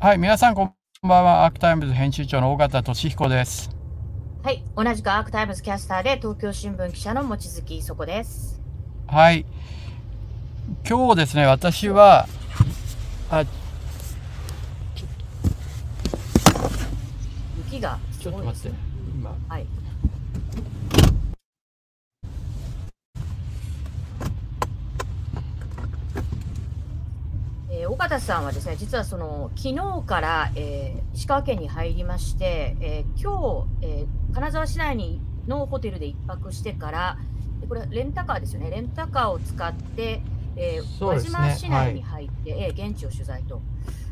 はい、皆さんこんばんは。アークタイムズ編集長の尾形聡彦です。はい、同じくアークタイムズキャスターで東京新聞記者の望月衣塑子です。はい。今日ですね、私は、あ、雪が、ちょっと待って、今。はい。尾形さんはですね、実はその昨日から、えー、石川県に入りまして、えー、今日、えー、金沢市内にのホテルで1泊してから、これレンタカーですよね、レンタカーを使って、えー、輪島市内に入って、はい、えー、現地を取材と。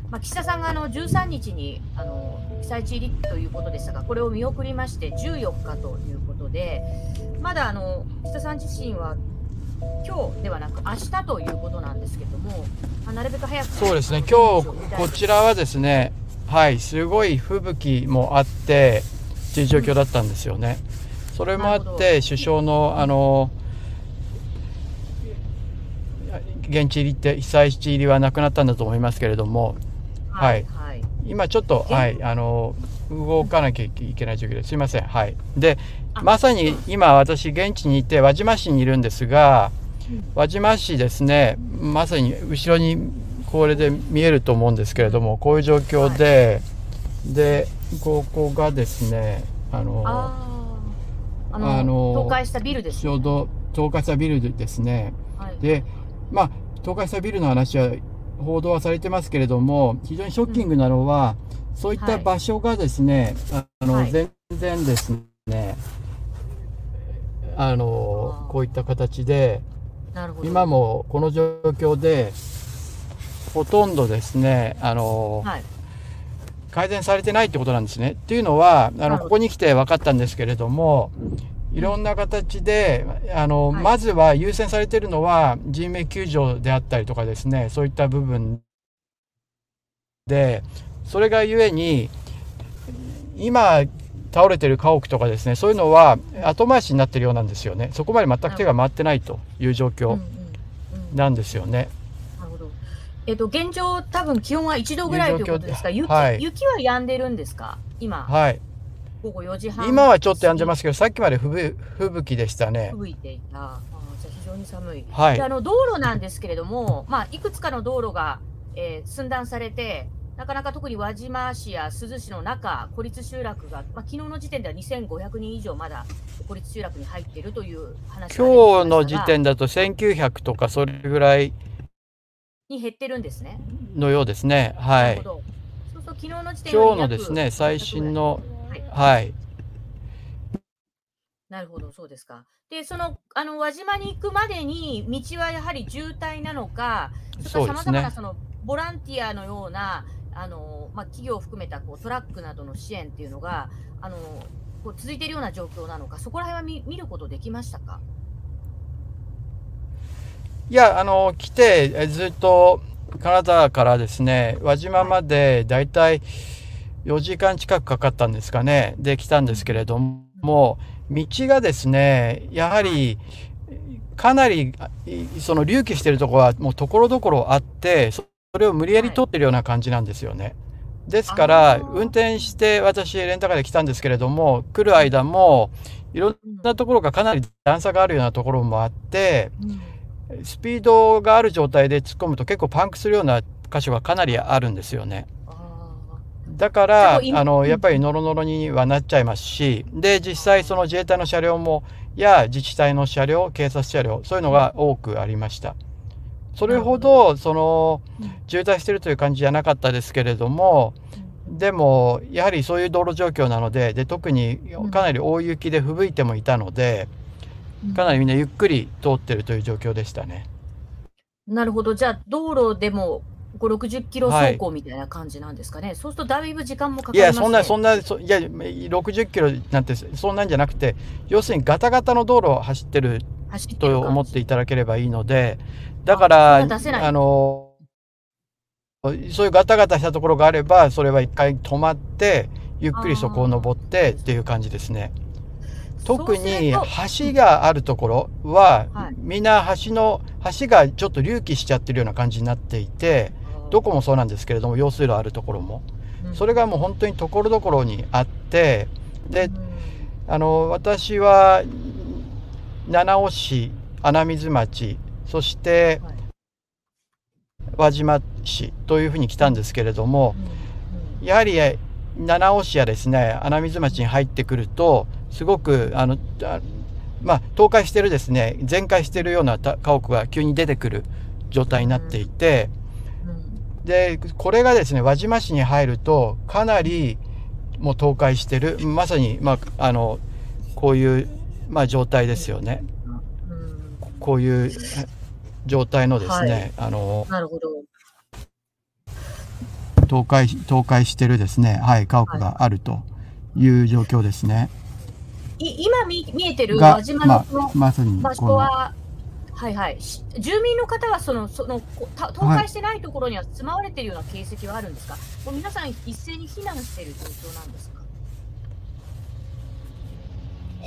まあ、岸田さんがあの13日にあの被災地入りということでしたが、これを見送りまして14日ということで、まだあの岸田さん自身は今日ではなく明日ということなんですけども、まあ、なるべく早くそうですね。今日こちらはですねはいすごい吹雪もあってという状況だったんですよね。それもあって首相のあの現地入りって被災地入りはなくなったんだと思いますけれども、はい、はい、今ちょっとはいあの動かなきゃいけない状況ですいません。はい。でまさに今私現地にいて輪島市にいるんですが輪島市ですねまさに後ろにこれで見えると思うんですけれどもこういう状況で、はい、でここがですねあのあの倒壊したビルです、ね、ちょうど倒壊したビルですね、はい、でまあ倒壊したビルの話は報道はされてますけれども非常にショッキングなのは、うん、そういった場所がですね、はい、あの、全然ですねあのこういった形で今もこの状況でほとんどですねあの、はい、改善されてないってことなんですね。っていうのはあのここに来て分かったんですけれどもいろんな形であの、はい、まずは優先されてるのは人命救助であったりとかですねそういった部分でそれがゆえに今倒れてる家屋とかですねそういうのは後回しになってるようなんですよね。そこまで全く手が回ってないという状況なんですよね。えっと、現状、多分気温は1度ぐらいということですか、雪はい、雪は止んでるんですか、今、はい、午後4時半。今はちょっと止んでますけど、さっきまで吹雪でしたね。吹いていた、あじゃ非常に寒い、はい、あの道路なんですけれども、まあ、いくつかの道路が、えー、寸断されて、なかなか特に輪島市や珠洲市の中、孤立集落が、まあ昨日の時点では2500人以上まだ孤立集落に入っているという話今日の時点だと1900とかそれぐらいに減ってるんですね。のようですね。はい。そうすると昨日の時点今日のですね最新の、はい、はい。なるほど、そうですか。で、その、あの、輪島に行くまでに、道はやはり渋滞なのか、それからさまざまなその、ボランティアのような、あのまあ、企業を含めたこうトラックなどの支援っていうのがあのこう続いているような状況なのか、そこら辺は見見ることできましたか？いや、あの来て、ずっと金沢からですね、輪島までだいたい4時間近くかかったんですかね、で来たんですけれども、道がですね、やはり、かなりその隆起しているところはもうところどころあってれを無理やり取ってるような感じなんですよね。ですから運転して私レンタカーで来たんですけれども来る間もいろんなところがかなり段差があるようなところもあってスピードがある状態で突っ込むと結構パンクするような箇所がかなりあるんですよね。だからあのやっぱりノロノロにはなっちゃいますしで実際その自衛隊の車両もや自治体の車両警察車両そういうのが多くありました。それほどその渋滞してるという感じじゃなかったですけれどもでもやはりそういう道路状況なのでで特にかなり大雪で吹雪いてもいたのでかなりみんなゆっくり通ってるという状況でしたね。なるほど。じゃあ道路でも5、60キロ走行みたいな感じなんですかね、はい、そうするとだいぶ時間もかかります、ね、いや、そんな、そんな、そいや、60キロなんて、そんなんじゃなくて、要するにガタガタの道路を走ってると思っていただければいいので、だから、あの、そういうガタガタしたところがあれば、それは一回止まって、ゆっくりそこを登ってっていう感じですね。特に橋があるところは、みんな橋の橋がちょっと隆起しちゃってるような感じになっていてどこもそうなんですけれども用水路あるところも。それがもう本当にところどころにあってであの私は七尾市穴水町そして輪島市というふうに来たんですけれどもやはり七尾市やですね穴水町に入ってくるとすごくあのまあ倒壊してるですね全壊してるような家屋が急に出てくる状態になっていて、でこれがですね輪島市に入るとかなりもう倒壊してるまさに、まあ、あのこういう、まあ、状態ですよね。こういう状態のですね、はい、あのなるほど。倒壊倒壊してるですね、はい、家屋があるという状況ですね。い今見見えてる輪島のままさに場所ははいはい、住民の方はそのその倒壊してないところには住まわれているような形跡はあるんですか、はい、もう皆さん一斉に避難している状況なんですか？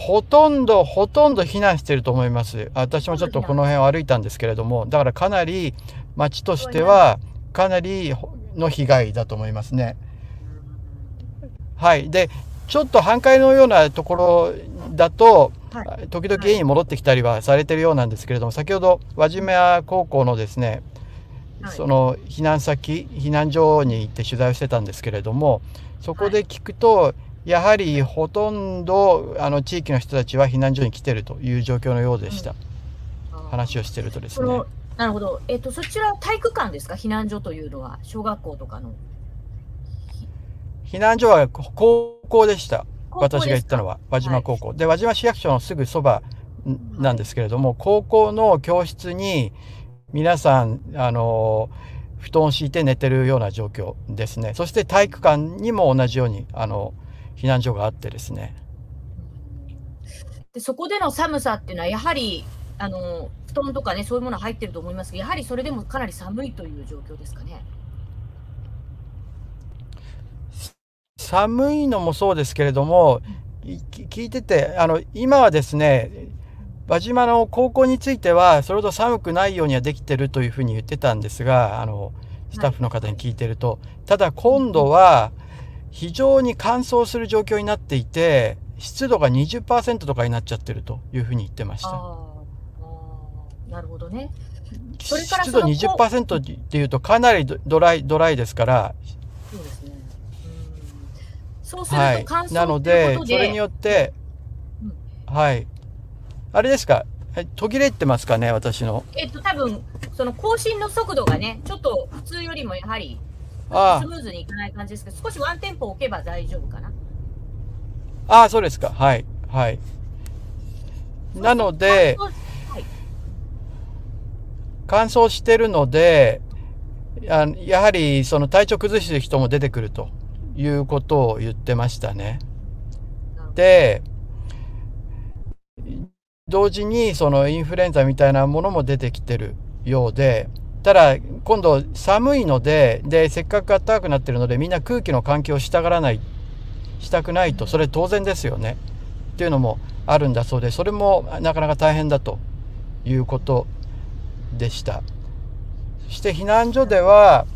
ほとんどほとんど避難していると思います。私もちょっとこの辺を歩いたんですけれどもだからかなり町としてはかなりの被害だと思いますね。はい。でちょっと半壊のようなところだとはい、時々家に戻ってきたりはされてるようなんですけれども、先ほど輪島高校のですね、はい、その避難先避難所に行って取材をしてたんですけれどもそこで聞くと、やはりほとんどあの地域の人たちは避難所に来てるという状況のようでした、うん、話をしてるとですね。なるほど、えーと、そちら体育館ですか？避難所というのは小学校とかの。避難所は高校でした。私が行ったのは輪島高校、はい、で輪島市役所のすぐそばなんですけれども、高校の教室に皆さんあの布団を敷いて寝てるような状況ですね。そして体育館にも同じようにあの避難所があってですねでそこでの寒さっていうのはやはりあの布団とかねそういうもの入ってると思いますけどやはりそれでもかなり寒いという状況ですかね。寒いのもそうですけれども聞いててあの今はですね輪島の高校についてはそれほど寒くないようにはできてるというふうに言ってたんですがあのスタッフの方に聞いてると、ただ今度は非常に乾燥する状況になっていて湿度が20%とかになっちゃってるというふうに言ってました。なるほどね。湿度20%っていうとかなりドライドライですからそうすると乾燥、なので、それによって、うん、はい。あれですか？途切れてますかね、私の。えっと、多分その更新の速度がね、ちょっと普通よりもやはりスムーズにいかない感じですけど、少しワンテンポ置けば大丈夫かな？ああ、そうですか。はい。はい。なので、乾燥してるので、あやはりその体調崩す人も出てくると。いうことを言ってましたね。で同時にそのインフルエンザみたいなものも出てきてるようでただ今度寒いのででせっかく暖かくなってるのでみんな空気の環境をしたがらないしたくないとそれ当然ですよねっていうのもあるんだそうでそれもなかなか大変だということでした。そして避難所では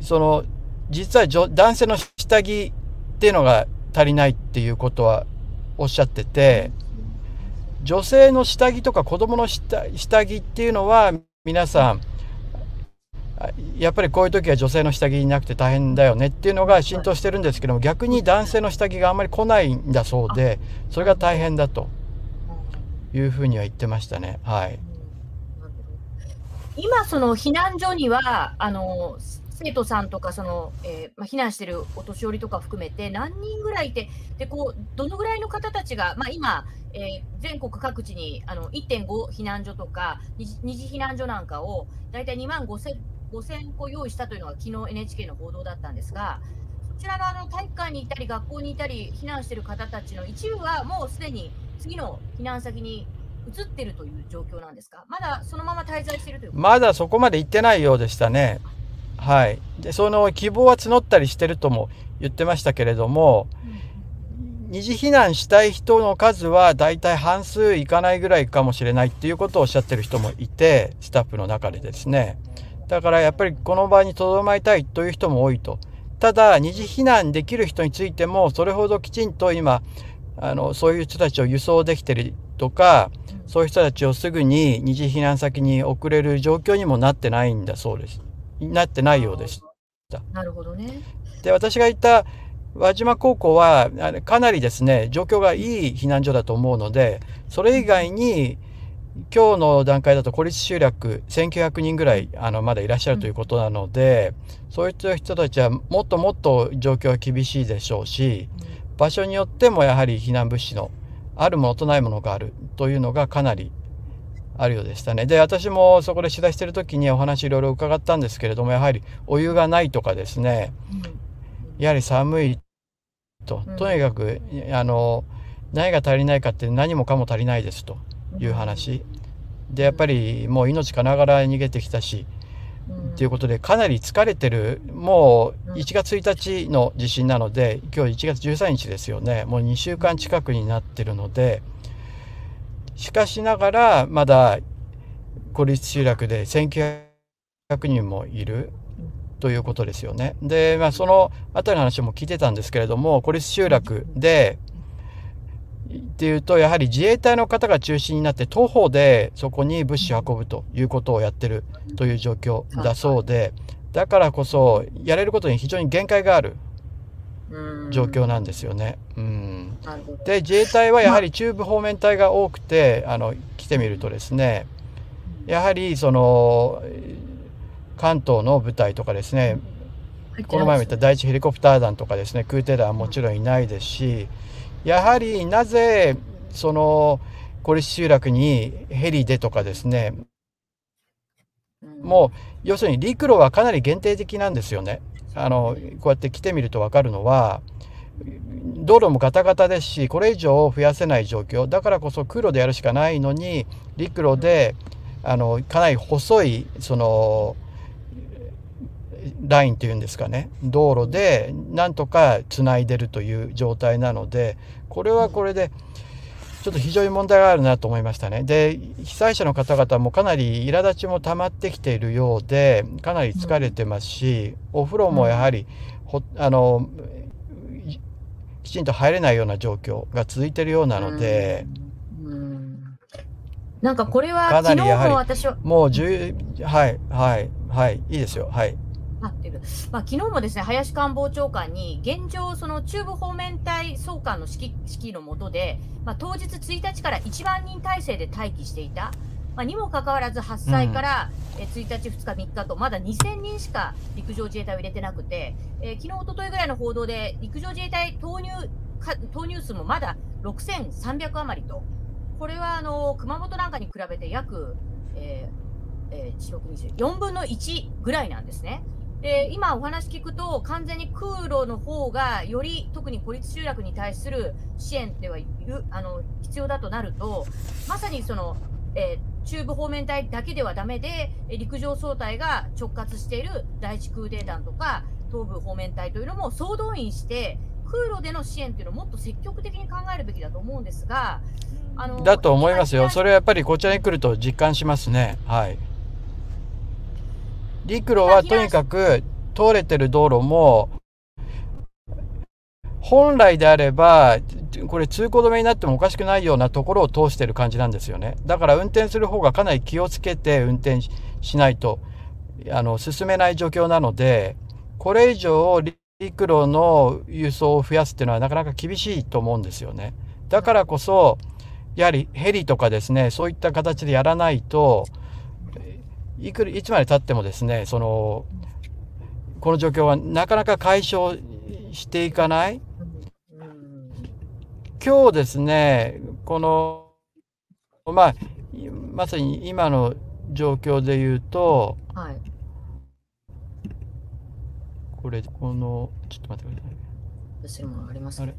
その実は男性の下着っていうのが足りないっていうことはおっしゃってて女性の下着とか子供の下下着っていうのは皆さんやっぱりこういう時は女性の下着いなくて大変だよねっていうのが浸透してるんですけども逆に男性の下着があんまり来ないんだそうでそれが大変だというふうには言ってましたね。はい、今その避難所にはあの生徒さんとかその、えーまあ、避難してるお年寄りとか含めて何人ぐらいいてでこうどのぐらいの方たちが、まあ、今、えー、全国各地にあの1.5避難所とか二次避難所なんかを大体2万5000 5000個用意したというのが昨日 NHK の報道だったんですがそちらのあの体育館にいたり学校にいたり避難している方たちの一部はもうすでに次の避難先に移っているという状況なんですか？まだそのまま滞在しているというまだそこまで行ってないようでしたね。はい、でその希望は募ったりしてるとも言ってましたけれども、二次避難したい人の数はだいたい半数いかないぐらいかもしれないっていうことをおっしゃってる人もいてスタッフの中でですね。だからやっぱりこの場にとどまりたいという人も多いと。ただ二次避難できる人についてもそれほどきちんと今あのそういう人たちを輸送できてるとかそういう人たちをすぐに二次避難先に送れる状況にもなってないんだそうです。なってないようでした。なるほどね。で私が行った輪島高校はかなりですね状況がいい避難所だと思うのでそれ以外に今日の段階だと孤立集落1900人ぐらいあのまだいらっしゃるということなので、うん、そういった人たちはもっともっと状況は厳しいでしょうし、うん、場所によってもやはり避難物資のあるものとないものがあるというのがかなりあるようでしたね。で私もそこで取材してる時にお話いろいろ伺ったんですけれどもやはりお湯がないとかですね、やはり寒いと、とにかくあの何が足りないかって何もかも足りないですという話。でやっぱりもう命かながら逃げてきたしということでかなり疲れてる。もう1月1日の地震なので今日1月13日ですよね。もう2週間近くになってるのでしかしながらまだ孤立集落で1900人もいるということですよね。で、まあ、その辺りの話も聞いてたんですけれども孤立集落でっていうとやはり自衛隊の方が中心になって徒歩でそこに物資を運ぶということをやってるという状況だそうでだからこそやれることに非常に限界がある状況なんですよね。うん。で自衛隊はやはり中部方面隊が多くてあの来てみるとですねやはりその関東の部隊とかですねこの前も言った第一ヘリコプター団とかですね空挺団はもちろんいないですしやはりなぜその孤立集落にヘリでとかですねもう要するに陸路はかなり限定的なんですよね。あのこうやって来てみると分かるのは道路もガタガタですしこれ以上増やせない状況だからこそ空路でやるしかないのに陸路であのかなり細いそのラインっていうんですかね道路でなんとかつないでるという状態なのでこれはこれでちょっと非常に問題があるなと思いましたね。で被災者の方々もかなり苛立ちも溜まってきているようでかなり疲れてますしお風呂もやはりほあのきちんと入れないような状況が続いているようなので。なんかこれはかなりやはりもう10はいはいはいいいですよはいなってる。まあ、昨日もですね、林官房長官に、現状、その中部方面隊総監の指揮の下で、まあ、当日1日から1万人体制で待機していた。まあ、にもかかわらず発災から、え1日、2日、3日と、まだ2000人しか陸上自衛隊を入れてなくて、えー、昨日一昨日ぐらいの報道で、陸上自衛隊投入か投入数もまだ6300余りと、これはあの熊本なんかに比べて約、えーえー、4分の1ぐらいなんですね。で今お話聞くと完全に空路の方がより特に孤立集落に対する支援ではあの必要だとなるとまさにその、えー、中部方面隊だけではだめで陸上総隊が直轄している第一空挺団とか東部方面隊というのも総動員して空路での支援というのをもっと積極的に考えるべきだと思うんですが。あのだと思いますよ。それはやっぱりこちらに来ると実感しますね。はい。陸路はとにかく通れてる道路も本来であればこれ通行止めになってもおかしくないようなところを通してる感じなんですよね。だから運転する方がかなり気をつけて運転しないとあの進めない状況なのでこれ以上陸路の輸送を増やすっていうのはなかなか厳しいと思うんですよね。だからこそやはりヘリとかですねそういった形でやらないといくいつまでたってもですねそのこの状況はなかなか解消していかない。今日ですねこのまあまさに今の状況で言うと、はい、これこのちょっと待ってください。私もあります、ね、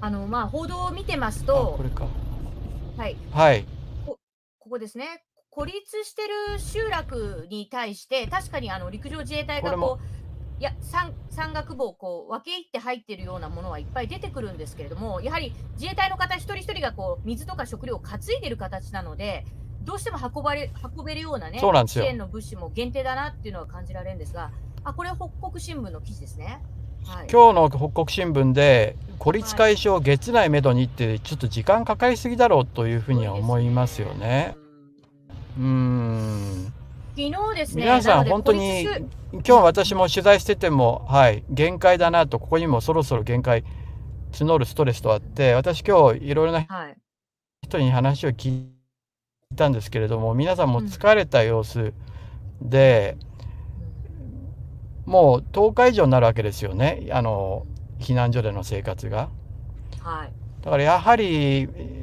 あのまあ報道を見てますと、これか。はい。はい。こここですね。孤立してる集落に対して、確かにあの陸上自衛隊がこういや山山岳部をこう分け入って入っているようなものはいっぱい出てくるんですけれども、やはり自衛隊の方一人一人がこう水とか食料を担いでいる形なので、どうしても運ばれ運べるようなね、支援の物資も限定だなっていうのは感じられるんですが、あこれ、北国新聞の記事ですね。はい、今日の北国新聞で孤立解消月内めどにってちょっと時間かかりすぎだろうというふうには思いますよね。うん。うん昨日ですね、皆さなん本当に今日私も取材しててもはい限界だなとここにもそろそろ限界募るストレスとあって私今日いろいろなはい、人に話を聞いたんですけれども皆さんも疲れた様子で、もう10日以上になるわけですよねあの避難所での生活が。はい、だからやはりえー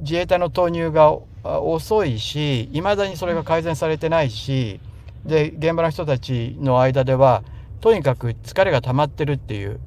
自衛隊の投入があ遅いしいまだにそれが改善されてないしで現場の人たちの間ではとにかく疲れが溜まってるっていううん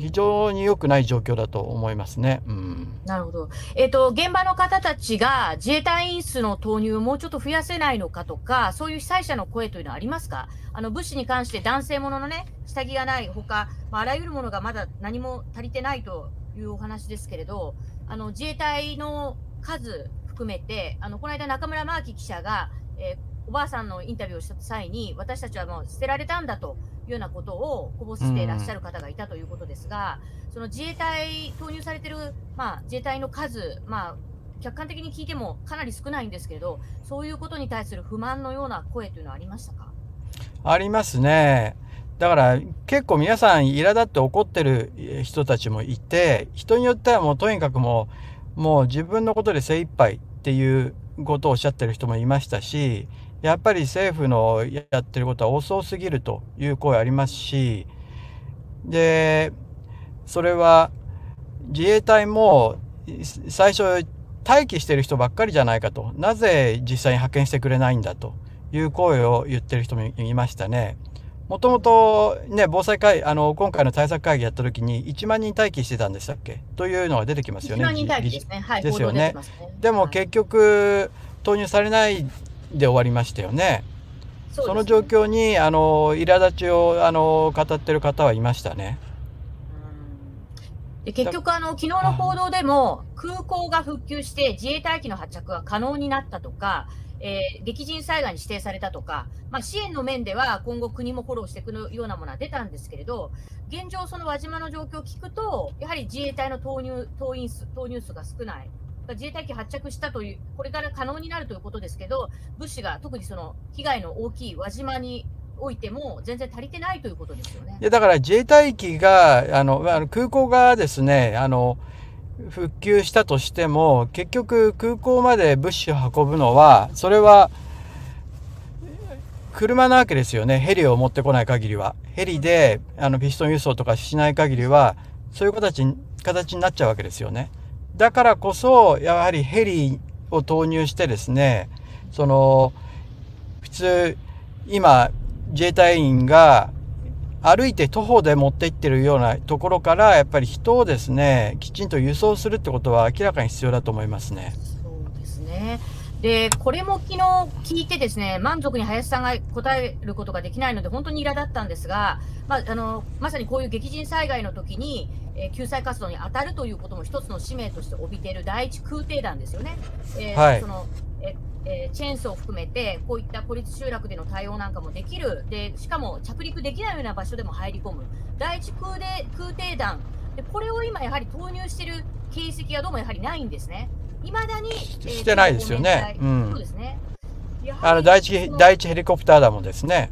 非常に良くない状況だと思いますね。うん、なるほど。えっ、と、現場の方たちが自衛隊員数の投入をもうちょっと増やせないのかとか、そういう被災者の声というのはありますか？あの、物資に関して男性もののね、下着がないほか、まあ、あらゆるものがまだ何も足りてないというお話ですけれど、あの、自衛隊の数含めて、あの、この間中村真紀記者が、えーおばあさんのインタビューをした際に、私たちはもう捨てられたんだというようなことをこぼしていらっしゃる方がいたということですが、その自衛隊、投入されてる、まあ、自衛隊の数、まあ、客観的に聞いてもかなり少ないんですけれど、そういうことに対する不満のような声というのはありましたか？ありますね。だから結構皆さん苛立って怒ってる人たちもいて人によってはもうとにかくもうもう自分のことで精一杯っていうことをおっしゃってる人もいましたしやっぱり政府のやってることは遅すぎるという声ありますしでそれは自衛隊も最初待機してる人ばっかりじゃないかとなぜ実際に派遣してくれないんだという声を言ってる人もいましたね。もともとね、防災会、あの、今回の対策会議やった時に1万人待機してたんでしたっけ？というのが出てきますよ1ね。万人待機ですね。はい、ですよね報道出てますねはいでも結局、投入されないで終わりましたよね。そねその状況に、あの、苛立ちを、あの、語ってる方はいましたね。うんで結局あの、昨日の報道でも、空港が復旧して自衛隊機の発着が可能になったとか、えー激甚災害に指定されたとか、まあ、支援の面では今後、国もフォローしていくようなものは出たんですけれど、現状、その輪島の状況を聞くと、やはり自衛隊の投入投員数投入数が少ない。自衛隊機発着したという、これから可能になるということですけど、物資が特にその被害の大きい輪島においても、全然足りてないということですよねい。だから自衛隊機が、あの、あ空港がですね、あの、復旧したとしても、結局空港まで物資を運ぶのは、それは、車なわけですよね。ヘリを持ってこない限りは。ヘリで、あの、ピストン輸送とかしない限りは、そういう形、形になっちゃうわけですよね。だからこそ、やはりヘリを投入してですね、その、普通、今、自衛隊員が歩いて徒歩で持って行ってるようなところから、やっぱり人をですね、きちんと輸送するってことは明らかに必要だと思いますね。そうですね。で、これも昨日聞いてですね、満足に林さんが答えることができないので、本当に苛立ったんですが、まあ、あの、まさにこういう激甚災害の時に、えー救済活動に当たるということも一つの使命として帯びている第一空挺団ですよね。えーはいそのええーチェーンソーを含めて、こういった孤立集落での対応なんかもできる、でしかも着陸できないような場所でも入り込む、第一空で空挺団で、これを今、やはり投入している形跡がどうもやはりないんですね。いまだに、えーしてないですよねうんそうですね。あの、第一、第一ヘリコプターだもんですね。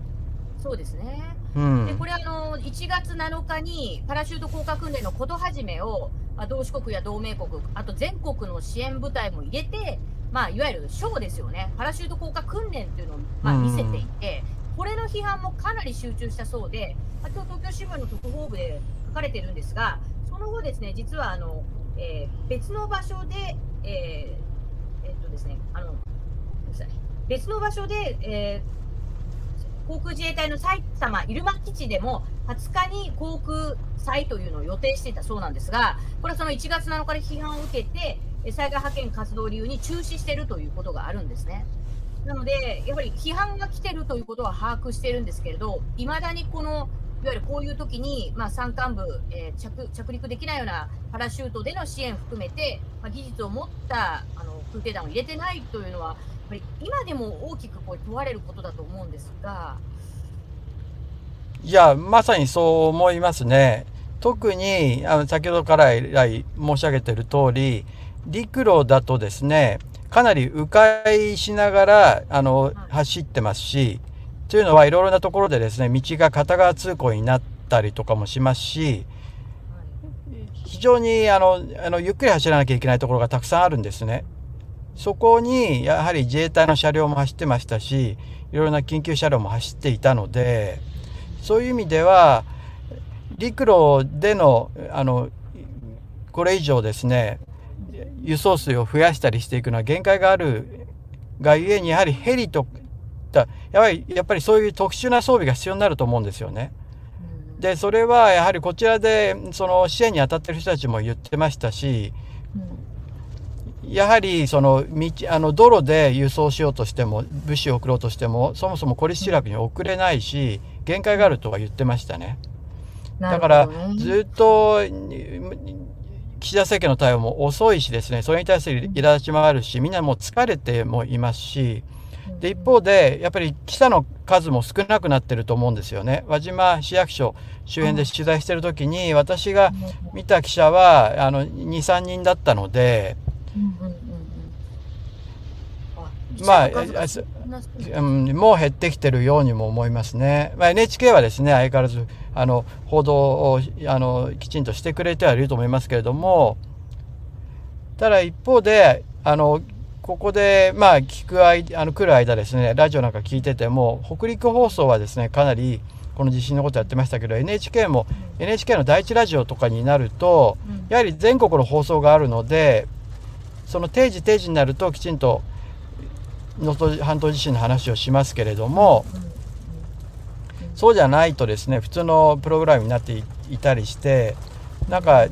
そうですね。うでんこ。れあの1月7日にパラシュート降下訓練のこと始めを、まあ、同志国や同盟国あと全国の支援部隊も入れて、まあ、いわゆるショーですよね。パラシュート降下訓練というのを、まあ、うん。見せていて、これの批判もかなり集中したそうで、まあ、今日東京新聞の特報部で書かれてるんですがその後ですね実はあの、えー別の場所で、えーえっとですねあの別の場所で、えー航空自衛隊の埼玉入間基地でも20日に航空祭というのを予定していたそうなんですが、これはその1月7日で批判を受けて、え災害派遣活動を理由に中止しているということがあるんですね。なので、やっぱり批判が来てるということは把握してるんですけれど、いまだにこのいわゆるこういう時に、まあ、山間部、えー、着着陸できないようなパラシュートでの支援含めて、まあ、技術を持ったあの空挺団を入れてないというのは、やっぱり今でも大きくこう問われることだと思うんですが。いや、まさにそう思いますね。特にあの先ほどから来申し上げている通り、陸路だとですね、かなり迂回しながらあの走ってますし、というのはいろいろなところでですね道が片側通行になったりとかもしますし非常にあのあのゆっくり走らなきゃいけないところがたくさんあるんですね。そこにやはり自衛隊の車両も走ってましたしいろいろな緊急車両も走っていたのでそういう意味では陸路でのあのこれ以上ですね輸送数を増やしたりしていくのは限界があるがゆえにやはりヘリとだやはりやっぱりそういう特殊な装備が必要になると思うんですよね。でそれはやはりこちらでその支援に当たってる人たちも言ってましたし、やはりその道あの道路で輸送しようとしても物資を送ろうとしてもそもそも孤立集落に送れないし限界があるとは言ってましたね。だからずっと岸田政権の対応も遅いしですねそれに対する苛立ちもあるしみんなもう疲れてもいますし。で一方でやっぱり記者の数も少なくなってると思うんですよね。輪島市役所周辺で取材してる時に私が見た記者はあの23人だったので。まあ、うん、もう減ってきてるようにも思いますね。まあ、NHK はですね相変わらずあの報道をあのきちんとしてくれてはいると思いますけれどもただ一方であのここでまあ聞く間あの来る間ですねラジオなんか聞いてても北陸放送はですねかなりこの地震のことやってましたけど NHK も NHK の第一ラジオとかになるとやはり全国の放送があるのでその定時定時になるときちんと能登半島地震の話をしますけれどもそうじゃないとですね普通のプログラムになっていたりしてなんか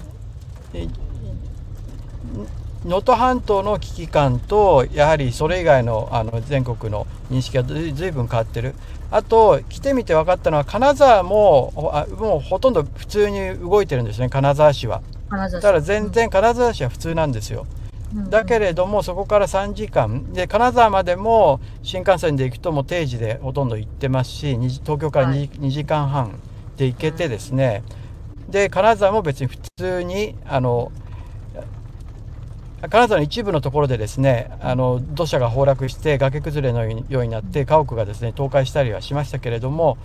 能登半島の危機感とやはりそれ以外のあの全国の認識がずいぶん変わってる。あと来てみて分かったのは金沢ももうほとんど普通に動いてるんですね金沢市は。だから全然金沢市は普通なんですよ、だけれどもそこから3時間。で金沢までも新幹線で行くともう定時でほとんど行ってますし東京から 2,、はい、2時間半で行けてですね。で金沢も別に普通にあの金沢の一部のところでですねあの土砂が崩落して崖崩れのようになって家屋がですね倒壊したりはしましたけれども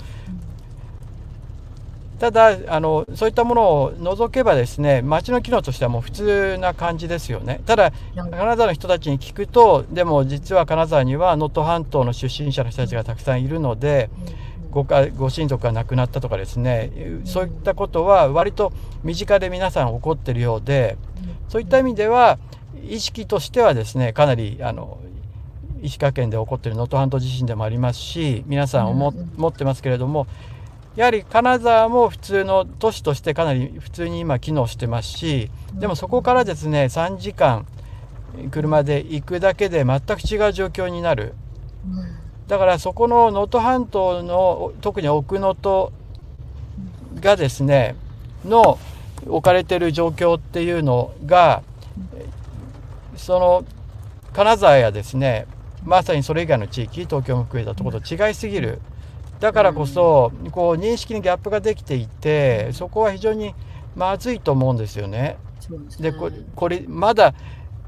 ただあのそういったものを除けばですね町の機能としてはもう普通な感じですよね。ただ金沢の人たちに聞くとでも実は金沢には能登半島の出身者の人たちがたくさんいるのでごかご親族が亡くなったとかですねそういったことは割と身近で皆さん起こってるようでそういった意味では意識としてはですねかなりあの石川県で起こっている能登半島地震でもありますし皆さん思,、持ってますけれどもやはり金沢も普通の都市としてかなり普通に今機能してますしでもそこからですね3時間車で行くだけで全く違う状況になる。だからそこの能登半島の特に奥能登がですねの置かれてる状況っていうのがその金沢やですねまさにそれ以外の地域東京も含めたところと違いすぎるだからこそこう認識にギャップができていてそこは非常にまずいと思うんですよね。でこれこれまだ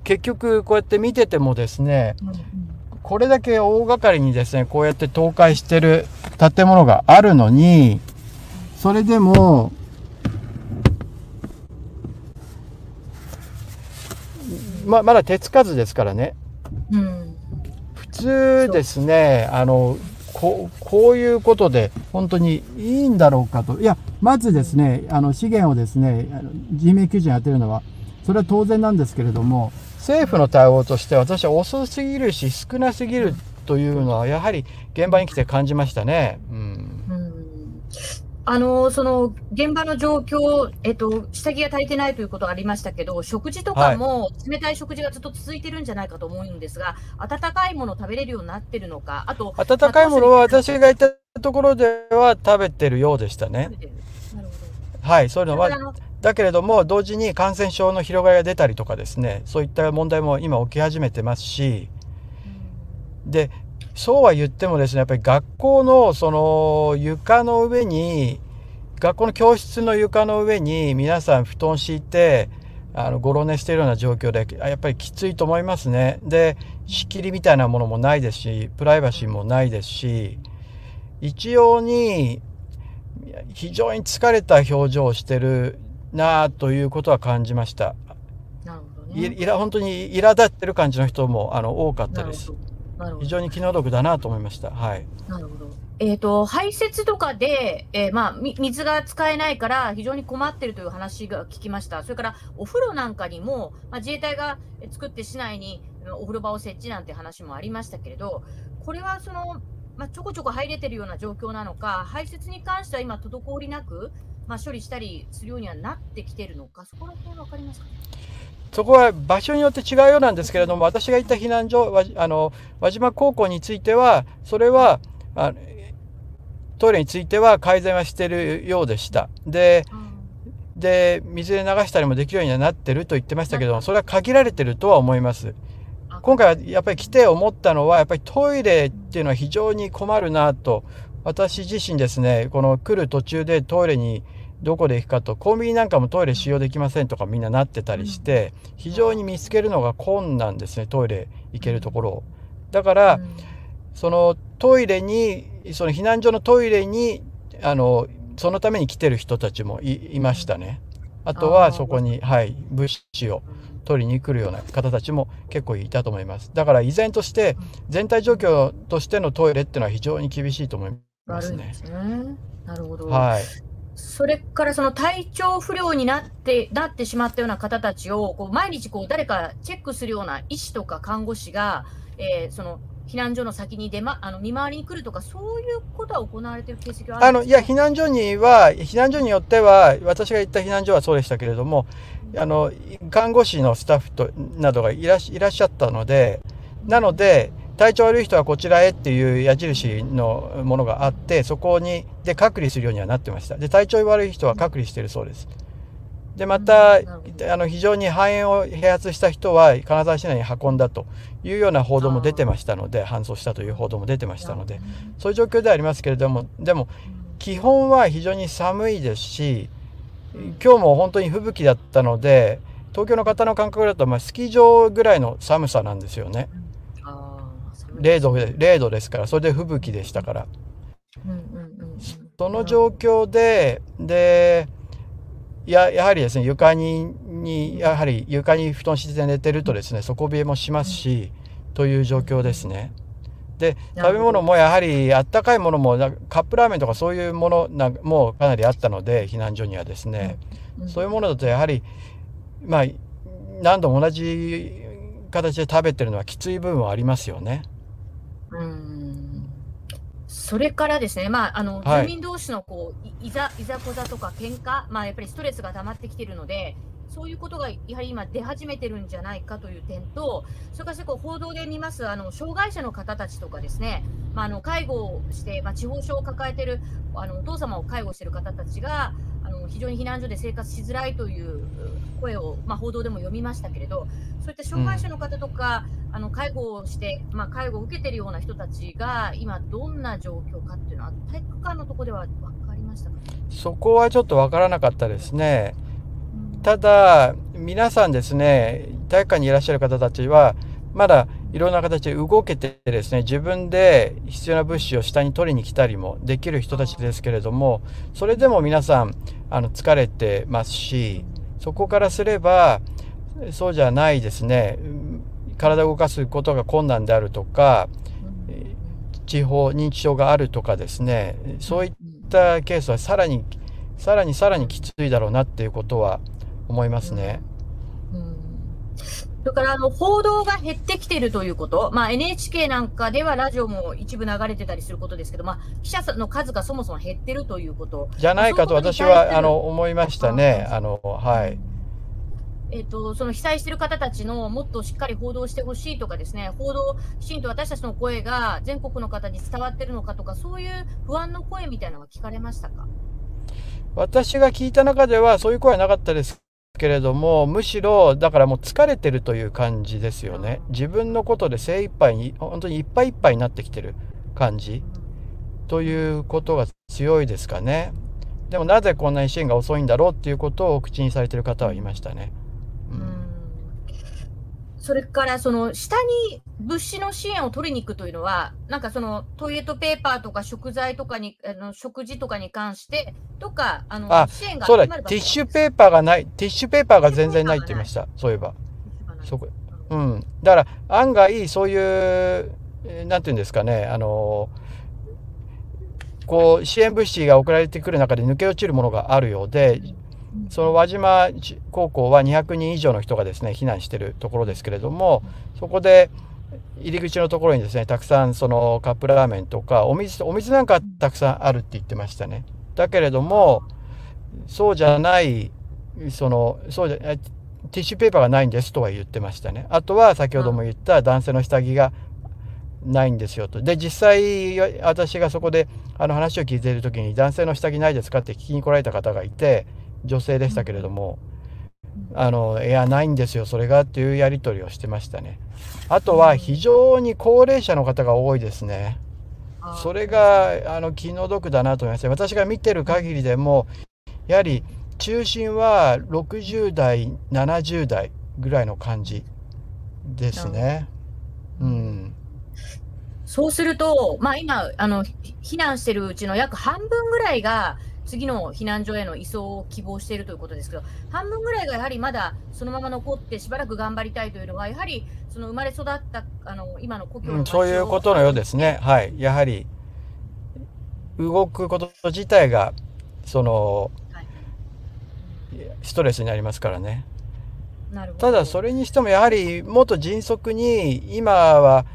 結局こうやって見ててもですねこれだけ大掛かりにですねこうやって倒壊してる建物があるのにそれでもままだ手つかずですからね、うん、普通ですねあのこういうことで本当にいいんだろうかと。いやまずですねあの資源をですね人命救助に当てるのはそれは当然なんですけれども政府の対応として私は遅すぎるし少なすぎるというのはやはり現場に来て感じましたね。うん。あのその現場の状況、えっと、下着が足りてないということがありましたけど、食事とかも冷たい食事がずっと続いてるんじゃないかと思うんですが、温かいものを食べれるようになってるのか、あと、温かいものは私がいたところでは食べてるようでしたね。はい、そういうのは。だけれども、同時に感染症の広がりが出たりとかですね、そういった問題も今起き始めてますし、で、そうは言ってもですねやっぱり学校のその床の上に学校の教室の床の上に皆さん布団敷いてあのごろ寝しているような状況でやっぱりきついと思いますね。で仕切りみたいなものもないですしプライバシーもないですし一様に非常に疲れた表情をしてるなということは感じました。なるほどね、い本当に苛立ってる感じの人もあの多かったです。非常に気の毒だなと思いました。はい。なるほど。えっ、ー、と排泄とかで、えー、まあ水が使えないから非常に困ってるという話が聞きました。それからお風呂なんかにも、まあ、自衛隊が作って市内にお風呂場を設置なんて話もありましたけれど、これはそのまあ、ちょこちょこ入れてるような状況なのか、排泄に関しては今滞りなく、まあ、処理したりするようにはなってきてるのか、そこら辺分かりますか、ね。そこは場所によって違うようなんですけれども、私が行った避難所、あの輪島高校については、それはあトイレについては改善はしているようでした。で、で水で流したりもできるようにはなってると言ってましたけども、それは限られてるとは思います。今回はやっぱり来て思ったのは、やっぱりトイレっていうのは非常に困るなと、私自身ですね、この来る途中でトイレにどこで行くかとコンビニなんかもトイレ使用できませんとかみんななってたりして非常に見つけるのが困難ですねトイレ行けるところを。だからそのトイレにその避難所のトイレにあのそのために来てる人たちもいましたね。あとはそこに、はい、物資を取りに来るような方たちも結構いたと思います。だから依然として全体状況としてのトイレっていうのは非常に厳しいと思いますね。なるほど。はい。それからその体調不良になってなってしまったような方たちをこう毎日こう誰かチェックするような医師とか看護師が、えー、その避難所の先に出、ま、あの見回りに来るとか、そういうことは行われている形跡はあのいや、避難所には、避難所によっては、私が行った避難所はそうでしたけれども、あの看護師のスタッフとなどがいらっしゃったので、なので、体調悪い人はこちらへっていう矢印のものがあってそこにで隔離するようにはなってました。で体調悪い人は隔離してるそうです。でまた、あの非常に肺炎を併発した人は金沢市内に運んだというような報道も出てましたので搬送したという報道も出てましたのでそういう状況ではありますけれどもでも基本は非常に寒いですし今日も本当に吹雪だったので東京の方の感覚だとまあスキー場ぐらいの寒さなんですよね。0度で0度ですからそれで吹雪でしたから、その状況ででややはりですね床ににやはり床に布団敷いて寝てるとですね底冷えもしますし、という状況ですね。で食べ物もやはりあったかいものもカップラーメンとかそういうものなもかなりあったので避難所にはですね、そういうものだとやはりまあ何度も同じ形で食べてるのはきつい部分はありますよね。うん。それからですね、まあ、あの、はい、住民同士のこういざいざこざとか喧嘩、まあ、やっぱりストレスが溜まってきているので、そういうことがやはり今出始めてるんじゃないかという点と、それからこう報道で見ますあの障害者の方たちとかですね、まあ、あの介護をして、まあ、地方症を抱えているあのお父様を介護している方たちが、あの非常に避難所で生活しづらいという声を、まあ、報道でも読みましたけれど、そういった障害者の方とか、うん、あの介護をして、まあ、介護を受けているような人たちが、今、どんな状況かっていうのは、体育館のところでは分かりましたか？そこはちょっと分からなかったですね。ただ、皆さんですね、体育館にいらっしゃる方たちは、まだいろんな形で動けてですね、自分で必要な物資を下に取りに来たりもできる人たちですけれども、それでも皆さん、あの、疲れてますし、そこからすれば、そうじゃないですね、体を動かすことが困難であるとか、地方認知症があるとかですね、そういったケースはさらに、さらにさらにきついだろうなっていうことは思いますね。うん。それからあの報道が減ってきているということ、まあ、NHK なんかではラジオも一部流れてたりすることですけど、まあ、記者の数がそもそも減ってるということ。じゃないかと私はあの思いましたね。あのはい。えーと、その被災している方たちのもっとしっかり報道してほしいとかですね。報道きちんと私たちの声が全国の方に伝わってるのかとかそういう不安の声みたいなのは聞かれましたか？私が聞いた中ではそういう声はなかったですけれどもむしろだからもう疲れてるという感じですよね。自分のことで精一杯に本当にいっぱいいっぱいになってきてる感じ。ということが強いですかね。でもなぜこんなに支援が遅いんだろうっていうことを口にされてる方はいましたね。それからその下に物資の支援を取りに行くというのは、なんかそのトイレットペーパーとか食材とかに、あの食事とかに関してとか、あのあ支援がそうだ、ティッシュペーパーがない、ティッシュペーパーが全然ないって言いました、そういえば。そこうん、だから案外そういうなんていうんですかねあのこう支援物資が送られてくる中で抜け落ちるものがあるようでその輪島高校は200人以上の人がですね避難しているところですけれどもそこで入り口のところにですねたくさんそのカップラーメンとかお水お水なんかたくさんあるって言ってましたね。だけれどもそうじゃないそのそうじゃティッシュペーパーがないんですとは言ってましたね。あとは先ほども言った男性の下着がないんですよと。で実際私がそこであの話を聞いている時に男性の下着ないですかって聞きに来られた方がいて女性でしたけれども、あのいやないんですよそれがっていうやり取りをしてましたね。あとは非常に高齢者の方が多いですね。それがあの気の毒だなと思います私が見てる限りでもやはり中心は60代70代ぐらいの感じですね。うん。そうすると、まあ、今あの避難してるうちの約半分ぐらいが次の避難所への移送を希望しているということですけど、半分ぐらいがやはりまだそのまま残ってしばらく頑張りたいというのは、やはりその生まれ育ったあの今の故郷の、うん、そういうことのようですね。はい。やはり動くこと自体がその、はい、ストレスになりますからね。ただそれにしてもやはりもっと迅速に今は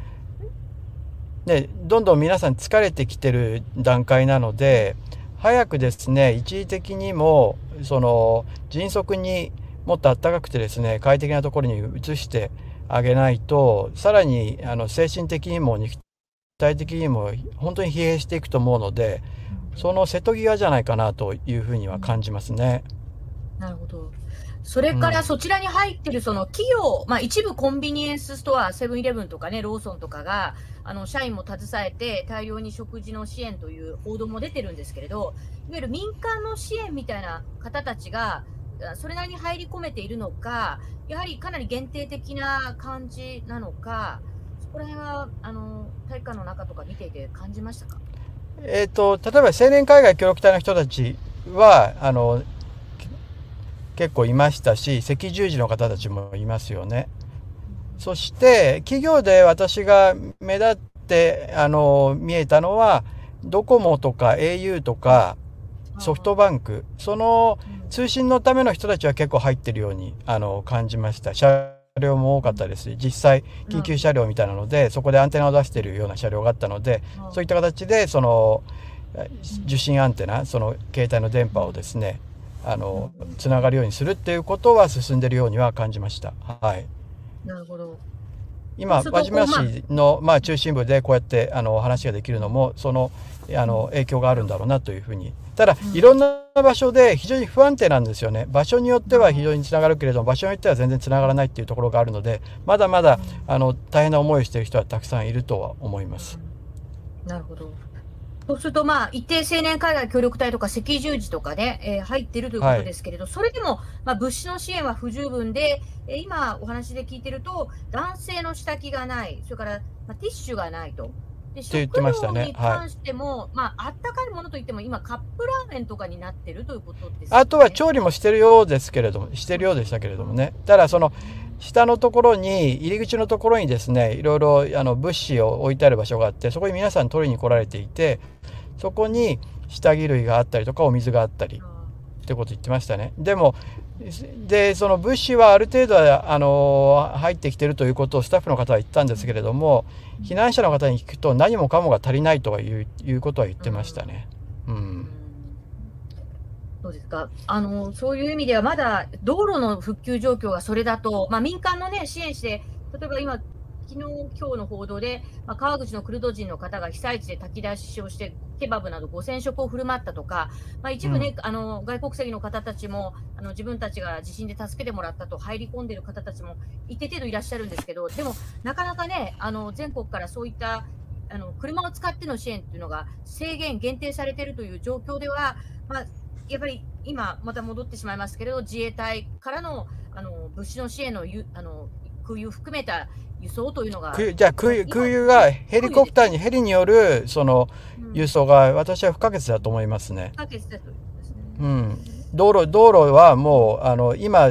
ねどんどん皆さん疲れてきてる段階なので早くですね一時的にもその迅速にもっと暖かくてですね快適なところに移してあげないとさらにあの精神的にも肉体的にも本当に疲弊していくと思うのでその瀬戸際じゃないかなというふうには感じますね。なるほどそれからそちらに入ってるその企業、うん、まあ、一部コンビニエンスストア、セブンイレブンとかね、ローソンとかが、あの社員も携えて大量に食事の支援という報道も出てるんですけれど、いわゆる民間の支援みたいな方たちが、それなりに入り込めているのか、やはりかなり限定的な感じなのか、そこら辺はあの体育館の中とか見ていて感じましたか？えーと、例えば青年海外協力隊の人たちはあの結構いましたし赤十字の方たちもいますよね。そして企業で私が目立ってあの見えたのはドコモとか au とかソフトバンク。その通信のための人たちは結構入ってるようにあの感じました。車両も多かったですし実際緊急車両みたいなのでそこでアンテナを出してるような車両があったのでそういった形でその受信アンテナその携帯の電波をですねあのつながるようにするっていうことは進んでるようには感じました。はい。なるほど。今輪島市のまあ中心部でこうやってあの話ができるのもそのあの影響があるんだろうなというふうに。ただいろんな場所で非常に不安定なんですよね。場所によっては非常につながるけれども場所によっては全然つながらないっていうところがあるのでまだまだあの大変な思いをしている人はたくさんいるとは思います。なるほど。そうすると、まあ、一定青年海外協力隊とか赤十字とかで、えー、入っているということですけれど、はい、それでも、まあ、物資の支援は不十分で、えー、今お話で聞いてると、男性の下着がない、それから、まあ、ティッシュがないと。で食料に関しても、はい、まあ、あったかいものといっても、今、カップラーメンとかになってるということです、ね、あとは調理もしてるようですけれども、してるようでしたけれどもね。ただ、その、下のところに入り口のところにですねいろいろあの物資を置いてある場所があってそこに皆さん取りに来られていてそこに下着類があったりとかお水があったりってこと言ってましたね。でもでその物資はある程度はあの入ってきてるということをスタッフの方は言ったんですけれども避難者の方に聞くと何もかもが足りないとはいういうことは言ってましたね。うんそうですか。あのそういう意味では、まだ道路の復旧状況がそれだと、まあ、民間の、ね、支援して、例えば今、昨日今日の報道で、まあ、川口のクルド人の方が被災地で炊き出しをして、ケバブなど5000食を振る舞ったとか、まあ、一部ね、うん、あの外国籍の方たちもあの自分たちが地震で助けてもらったと入り込んでいる方たちも一定程度いらっしゃるんですけど、でもなかなかね、あの全国からそういったあの車を使っての支援っていうのが制限、限定されているという状況では、まあ、やっぱり今、また戻ってしまいますけれど、自衛隊からのあの物資の支援のゆあの空輸含めた輸送というのが。じゃあ空輸がヘリコプターに、ヘリによるその輸送が私は不可欠だと思いますね。不可欠だとね。うん。道路、道路はもう、あの、今、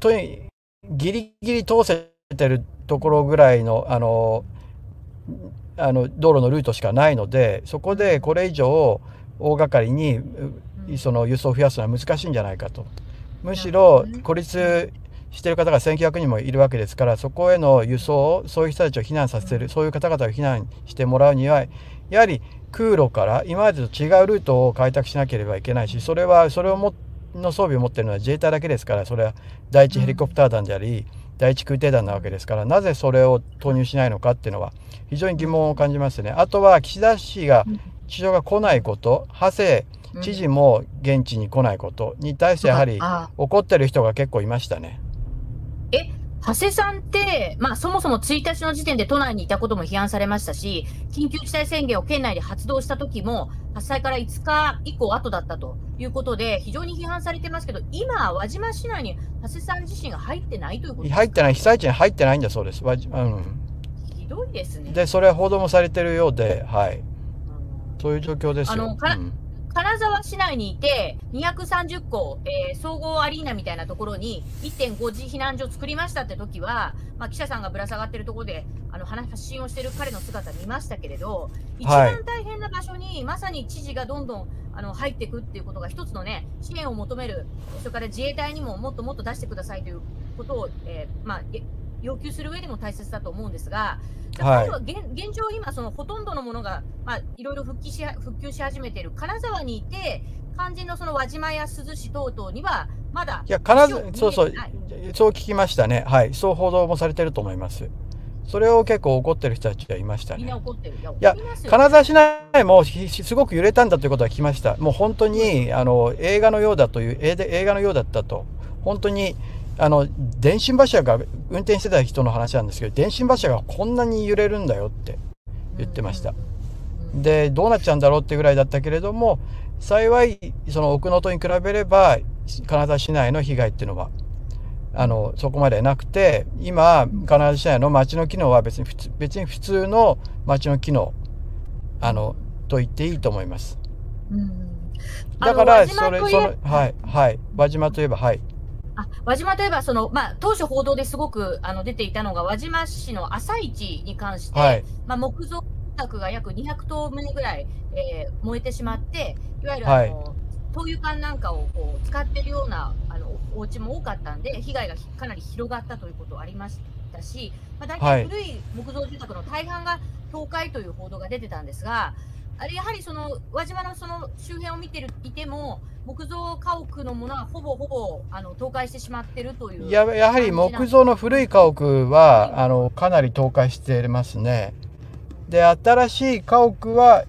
とに、ギリギリ通せてるところぐらいの、あの、あの道路のルートしかないのでそこでこれ以上大掛かりにその輸送を増やすのは難しいんじゃないかと。むしろ孤立している方が1900人もいるわけですからそこへの輸送そういう人たちを避難させるそういう方々を避難してもらうにはやはり空路から今までと違うルートを開拓しなければいけないしそれはそれをもの装備を持っているのは自衛隊だけですからそれは第一ヘリコプター団であり第一空挺団なわけですからなぜそれを投入しないのかっていうのは非常に疑問を感じますね。あとは岸田氏が地上が来ないこと長谷知事も現地に来ないことに対してやはり怒ってる人が結構いましたね。え長谷さんって、まあ、そもそも1日の時点で都内にいたことも批判されましたし、緊急事態宣言を県内で発動した時も、発災から5日以降後だったということで、非常に批判されてますけど、今、輪島市内に長谷さん自身が入ってないということ入ってない、被災地に入ってないんだそうです。うん、ひどいですね。で、それは報道もされてるようで、はい。そういう状況ですよ。あのうん金沢市内にいて、230個、えー、総合アリーナみたいなところに1.5次避難所作りましたって時は、まあ、記者さんがぶら下がってるところであの発信をしてる彼の姿見ましたけれど、一番大変な場所に、まさに知事がどんどんあの入っていくっていうことが一つのね、支援を求める、それから自衛隊にももっともっと出してくださいということを、えー、まあ、要求する上でも大切だと思うんですが、はい、現現状、今、そのほとんどのものが、まあ、いろいろ復帰し復旧し始めている金沢にいて、肝心のその輪島や珠洲市等々には、まだいや金沢そうそう、そう聞きましたね、はい、そう報道もされてると思います。それを結構怒ってる人たちがいましたね。いや、金沢市内もすごく揺れたんだということは聞きました。もう本当にあの映画のようだという映画のようだったと、本当にあの電信柱が運転してた人の話なんですけど電信柱がこんなに揺れるんだよって言ってましたでどうなっちゃうんだろうってぐらいだったけれども幸いその奥能登に比べれば金沢市内の被害っていうのはあのそこまでなくて今金沢市内の街の機能は別に普通別に普通の街の機能あのと言っていいと思います。だからそれそのはいはい輪島といえばはい。あ輪島といえばその、まあ、当初報道ですごくあの出ていたのが輪島市の朝市に関して、はい、まあ、木造宅が約200棟棟ぐらい、えー、燃えてしまっていわゆるあの、はい、灯油管なんかをこう使っているようなあのお家も多かったんで被害がかなり広がったということありましたし、まあ、大体古い木造住宅の大半が倒壊という報道が出てたんですが、あれやはりその輪島のその周辺を見てるいても木造家屋のものはほぼほぼあの倒壊してしまってるというややはり木造の古い家屋はあのかなり倒壊してますね。で新しい家屋は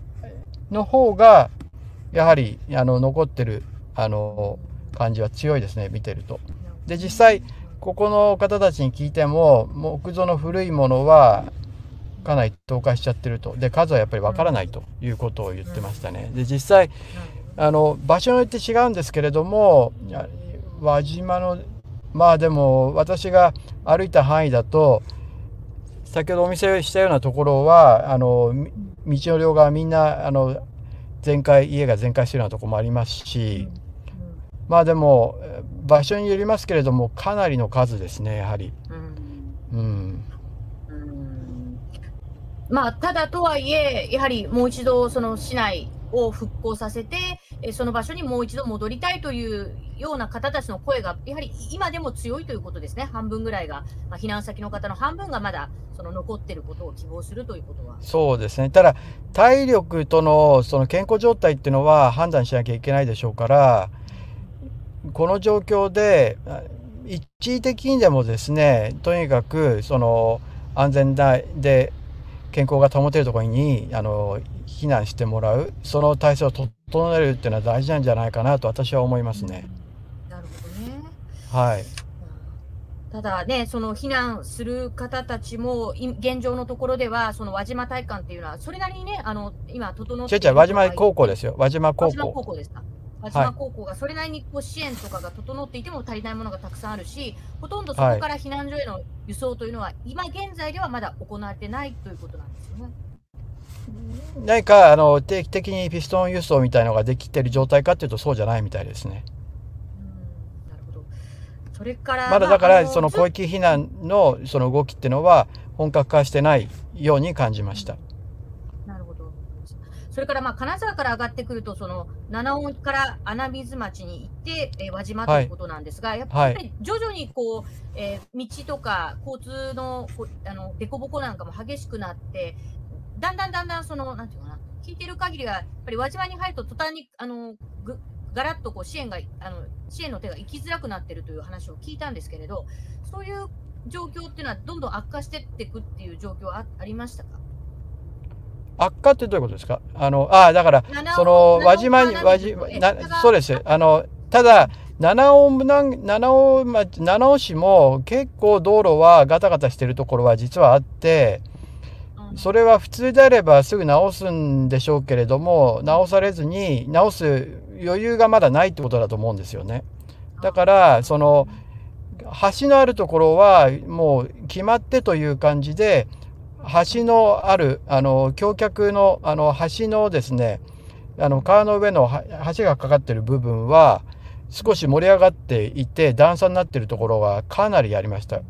の方がやはりあの残ってるあの感じは強いですね見てると。で実際ここの方たちに聞いても木造の古いものはかなり倒壊しちゃってると。で数はやっぱりわからないということを言ってましたね。で実際あの場所によって違うんですけれども輪島のまあでも私が歩いた範囲だと先ほどお見せしたようなところはあの道の両側みんなあの全壊家が全壊してるようなところもありますしまあでも場所によりますけれどもかなりの数ですねやはり。うん、うんまあ、ただとはいえ、やはりもう一度その市内を復興させて、その場所にもう一度戻りたいというような方たちの声が、やはり今でも強いということですね、半分ぐらいが、まあ、避難先の方の半分がまだその残っていることを希望するということは。そうですね、ただ、体力とのその健康状態っていうのは判断しなきゃいけないでしょうから、この状況で、一時的にでもですね、とにかくその安全で健康が保てるところにあの避難してもらうその体制を整えるっていうのは大事なんじゃないかなと私は思いますね。なるほどね。はい。ただね、その避難する方たちも、現状のところでは、その輪島体感っていうのは、それなりにね、あの今、整って違う違う、輪島高校ですよ、輪島高校。輪島高校ですか？輪島高校がそれなりにこう支援とかが整っていても足りないものがたくさんあるし、ほとんどそこから避難所への輸送というのは、今現在ではまだ行われてないということなんですよね。何かあの定期的にピストン輸送みたいのができてる状態かっていうとそうじゃないみたいですね。なるほどそれからまだだからその広域避難のその動きっていうのは本格化してないように感じました。それからまあ金沢から上がってくるとその七尾から穴水町に行って、えー、輪島ということなんですが、はい、やっぱり徐々にこう、えー、道とか交通のこあの凸凹なんかも激しくなってだんだんだんだんその、なんていうかな、聞いてる限りは、やっぱり輪島に入ると途端に、あの、ぐ、ガラッとこう支援が、あの、支援の手が行きづらくなってるという話を聞いたんですけれど、そういう状況っていうのはどんどん悪化してっていくっていう状況はありましたか？悪化ってどういうことですか？あの、ああ、だから、その、輪島に、輪島、な、そうです。あの、ただ、七尾七尾町、七尾市も結構道路はガタガタしてるところは実はあって、それは普通であればすぐ直すんでしょうけれども直されずに直す余裕がまだないってことだと思うんですよね。だからその橋のあるところはもう決まってという感じで橋のあるあの橋脚のあの橋のですねあの川の上の橋がかかってる部分は少し盛り上がっていて段差になってるところはかなりありました。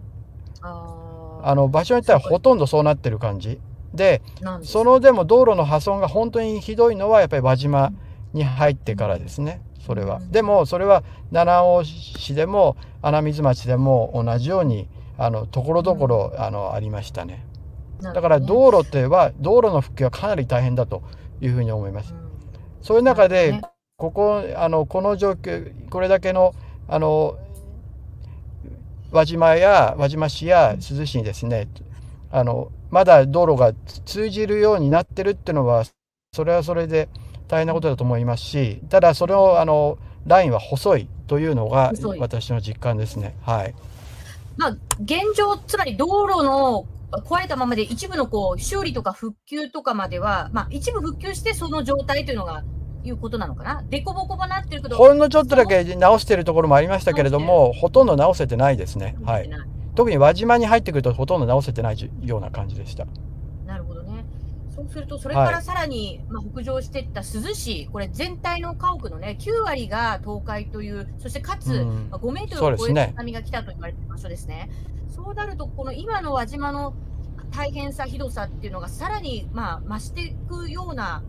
あの場所によってはほとんどそうなってる感じ。でそのでも道路の破損が本当にひどいのはやっぱり輪島に入ってからですねそれは。でもそれは七尾市でも穴水町でも同じようにあのところどころあのありましたね。だから道路っては道路の復旧はかなり大変だというふうに思います。そういう中でここあのこの状況これだけのあの輪島や輪島市や珠洲市にですねあのまだ道路が通じるようになってるっていうのはそれはそれで大変なことだと思いますしただそれをあのラインは細いというのが私の実感ですね。はい、まあ、現状つまり道路の壊れたままで一部のこう修理とか復旧とかまでは、まあ、一部復旧してその状態というのがいうことなのかな、でこぼこぼなってるけど、ほんのちょっとだけ直してるところもありましたけれども、ほとんど直せてないですね。はい。特に輪島に入ってくるとほとんど直せてないような感じでした。そうすると、それからさらに、まあ、北上していった珠洲市、これ全体の家屋のね、9割が倒壊という、そしてかつ、うん、5メートルを超える津波が来たと言われてる場所ですね。そう、ね,、なると、この今の輪島の大変さ、ひどさっていうのがさらに、まあ、増していくような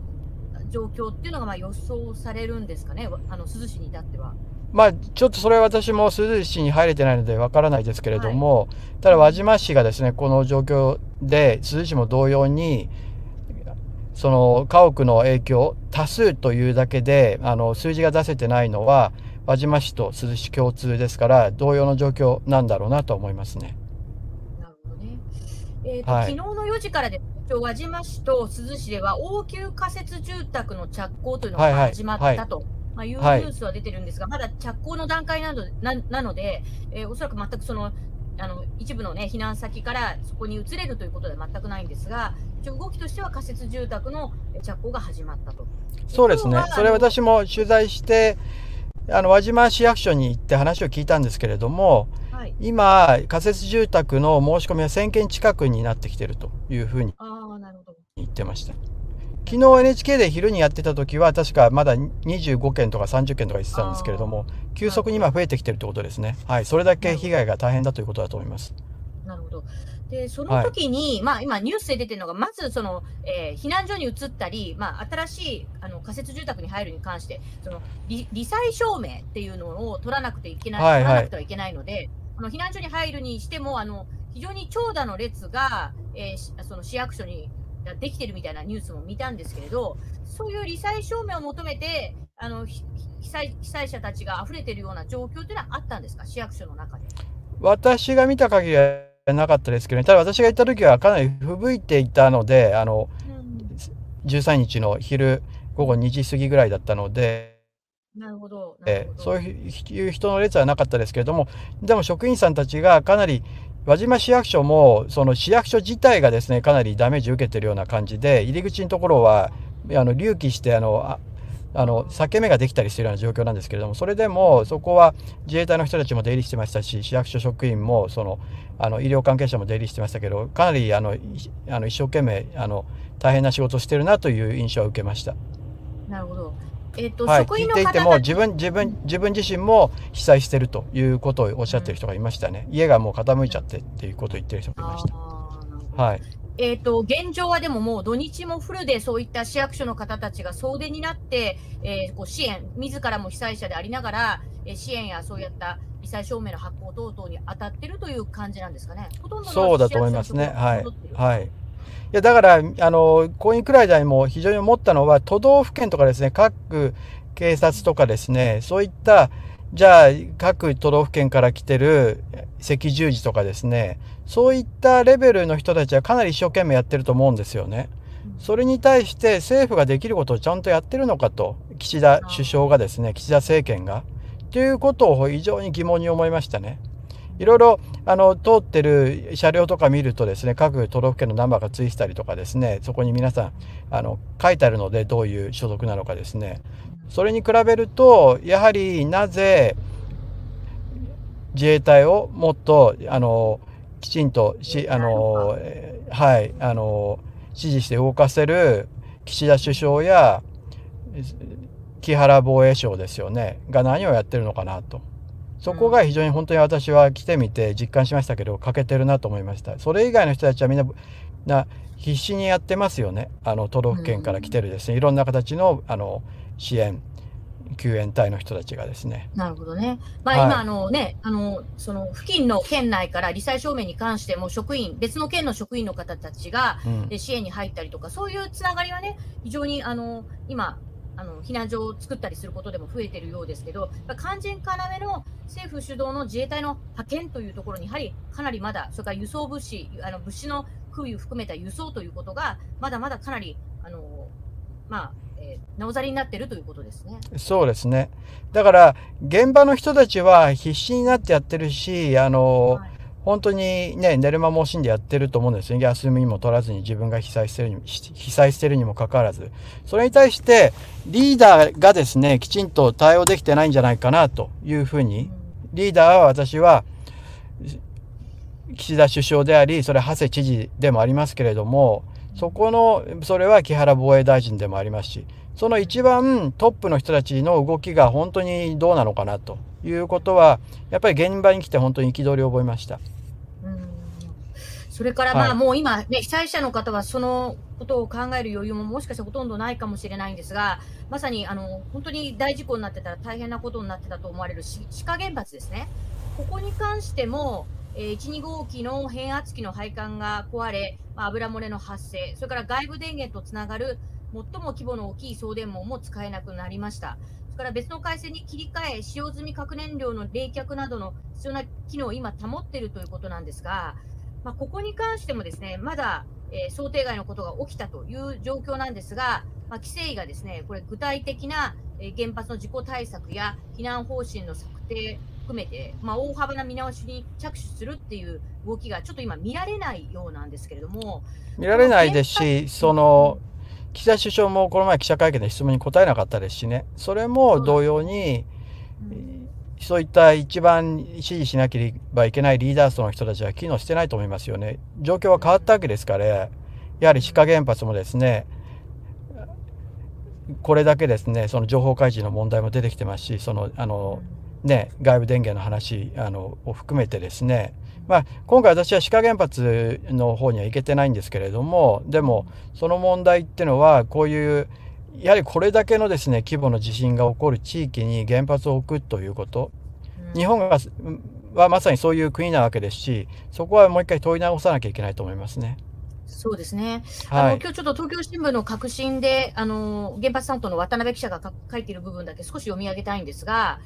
状況っていうのがまあ予想されるんですかね、あの珠洲市に至っては。まあ、ちょっとそれは私も珠洲市に入れてないのでわからないですけれども、はい、ただ輪島市がですねこの状況で珠洲市も同様にその家屋の影響多数というだけであの数字が出せてないのは輪島市と珠洲市共通ですから同様の状況なんだろうなと思いますね。なるほどねえーと、はい、昨日の4時からで輪島市と珠洲市では応急仮設住宅の着工というのが始まったと。はいはいはいまあ、いうニュースは出てるんですが、はい、まだ着工の段階なのななので、えー、おそらく全くそのあの一部の、ね、避難先からそこに移れるということでは全くないんですが、一応動きとしては仮設住宅の着工が始まったと。そうですね、それ私も取材して、あの輪島市役所に行って話を聞いたんですけれども、はい、今、仮設住宅の申し込みは1000件近くになってきているというふうに言ってました。昨日 NHK で昼にやってた時は確かまだ25件とか30件とか言ってたんですけれども急速に今増えてきてるってことですね。はい。それだけ被害が大変だということだと思います。なるほど。でその時に、はい、まあ、今、ニュースで出てるのが、まずその、えー、避難所に移ったり、まあ、新しいあの仮設住宅に入るに関して、そのり罹災証明っていうのを取らなくていけない、取らなくてはいけないので、あの避難所に入るにしても、あの非常に長蛇の列が、えー、その市役所にできてるみたいなニュースも見たんですけれど、そういう罹災証明を求めて、あの被災被災者たちが溢れてるような状況というのはあったんですか、市役所の中で。私が見た限りはなかったですけどね、ただ私が行った時はかなり吹雪いていたので、あの、うん、13日の昼午後2時過ぎぐらいだったので、なるほど。えそういう人の列はなかったですけれども、でも職員さんたちがかなり、輪島市役所も、その市役所自体がですね、かなりダメージ受けてるような感じで、入り口のところは、あの隆起してあのあの裂け目ができたりするような状況なんですけれどもそれでもそこは自衛隊の人たちも出入りしてましたし市役所職員もそのあの医療関係者も出入りしてましたけどかなりあのあの一生懸命あの大変な仕事をしてるなという印象を受けました。なるほどえーとはい、聞いていても自分自分自分自身も被災してるということをおっしゃってる人がいましたね、うん、家がもう傾いちゃってっていうことを言ってる人がいました。はい、えーと、現状はでももう土日もフルでそういった市役所の方たちが総出になって、えー、こう支援、自らも被災者でありながら、えー、支援やそういった被災証明の発行等々に当たってるという感じなんですかね。ほとんどそうだと思いますね。はい。はい。いやだからあの婚姻くらいでも非常に思ったのは都道府県とかですね各警察とかですねそういったじゃあ各都道府県から来てる赤十字とかですねそういったレベルの人たちはかなり一生懸命やってると思うんですよね。それに対して政府ができることをちゃんとやってるのかと岸田首相がですね岸田政権がということを非常に疑問に思いましたね。いろいろあの通ってる車両とか見るとですね各都道府県のナンバーがついてたりとかですねそこに皆さんあの書いてあるのでどういう所属なのかですね。それに比べるとやはりなぜ自衛隊をもっとあのきちんとしあのはいあの支持して動かせる岸田首相や木原防衛省ですよねが何をやってるのかなと。そこが非常に本当に私は来てみて実感しましたけど欠けてるなと思いました。それ以外の人たちはみんなな必死にやってますよね。あの都道府県から来てるですね。いろんな形のあの支援救援隊の人たちがですね。なるほどね。まあ、今、はい、あのね、あの、その付近の県内から罹災証明に関しても職員、別の県の職員の方たちが、うん、支援に入ったりとか、そういうつながりはね、非常に、あの、今、あの避難所を作ったりすることでも増えているようですけど、肝心要の政府主導の自衛隊の派遣というところに、やはりかなりまだ、それから輸送物資、あの物資の空輸含めた輸送ということが、まだまだかなり、あのまあ、えー、なおざりになっているということですね。そうですね。だから、現場の人たちは必死になってやってるし、あの、はい、本当にね、寝る間も惜しんでやってると思うんですよ。休みも取らずに自分が被災してるにも、被災してるにもかかわらず。それに対して、リーダーがですね、きちんと対応できてないんじゃないかなというふうに、リーダーは私は、岸田首相であり、それ、長谷知事でもありますけれども、そこの、それは木原防衛大臣でもありますし、その一番トップの人たちの動きが本当にどうなのかなということは、やっぱり現場に来て本当に憤りを覚えました。それからまあもう今、ね、被災者の方はそのことを考える余裕ももしかしたらほとんどないかもしれないんですが、まさにあの本当に大事故になってたら大変なことになってたと思われる志賀原発ですね。ここに関しても、えー、1、2号機の変圧器の配管が壊れ、まあ、油漏れの発生、それから外部電源とつながる最も規模の大きい送電網も使えなくなりました。から別の回線に切り替え、使用済み核燃料の冷却などの必要な機能を今保っているということなんですが、まあ、ここに関してもですね、まだ、えー、想定外のことが起きたという状況なんですが、まあ、規制委がですね、これ具体的な、え原発の事故対策や避難方針の策定含めて、まあ、大幅な見直しに着手するっていう動きがちょっと今見られないようなんですけれども見られないですしその岸田首相もこの前記者会見で質問に答えなかったですしね。それも同様に、うん、そういった一番支持しなければいけないリーダー層の人たちは機能してないと思いますよね。状況は変わったわけですからやはり志賀原発もですねこれだけですねその情報開示の問題も出てきてますしそのあの、ね、外部電源の話あのを含めてですねまあ、今回私は志賀原発の方には行けてないんですけれどもでもその問題っていうのはこういうやはりこれだけのですね規模の地震が起こる地域に原発を置くということ、うん、日本がはまさにそういう国なわけですしそこはもう一回問い直さなきゃいけないと思いますね。そうですね。はい、あの今日ちょっと東京新聞の革新で、あの原発担当の渡辺記者が書いている部分だけ少し読み上げたいんですが、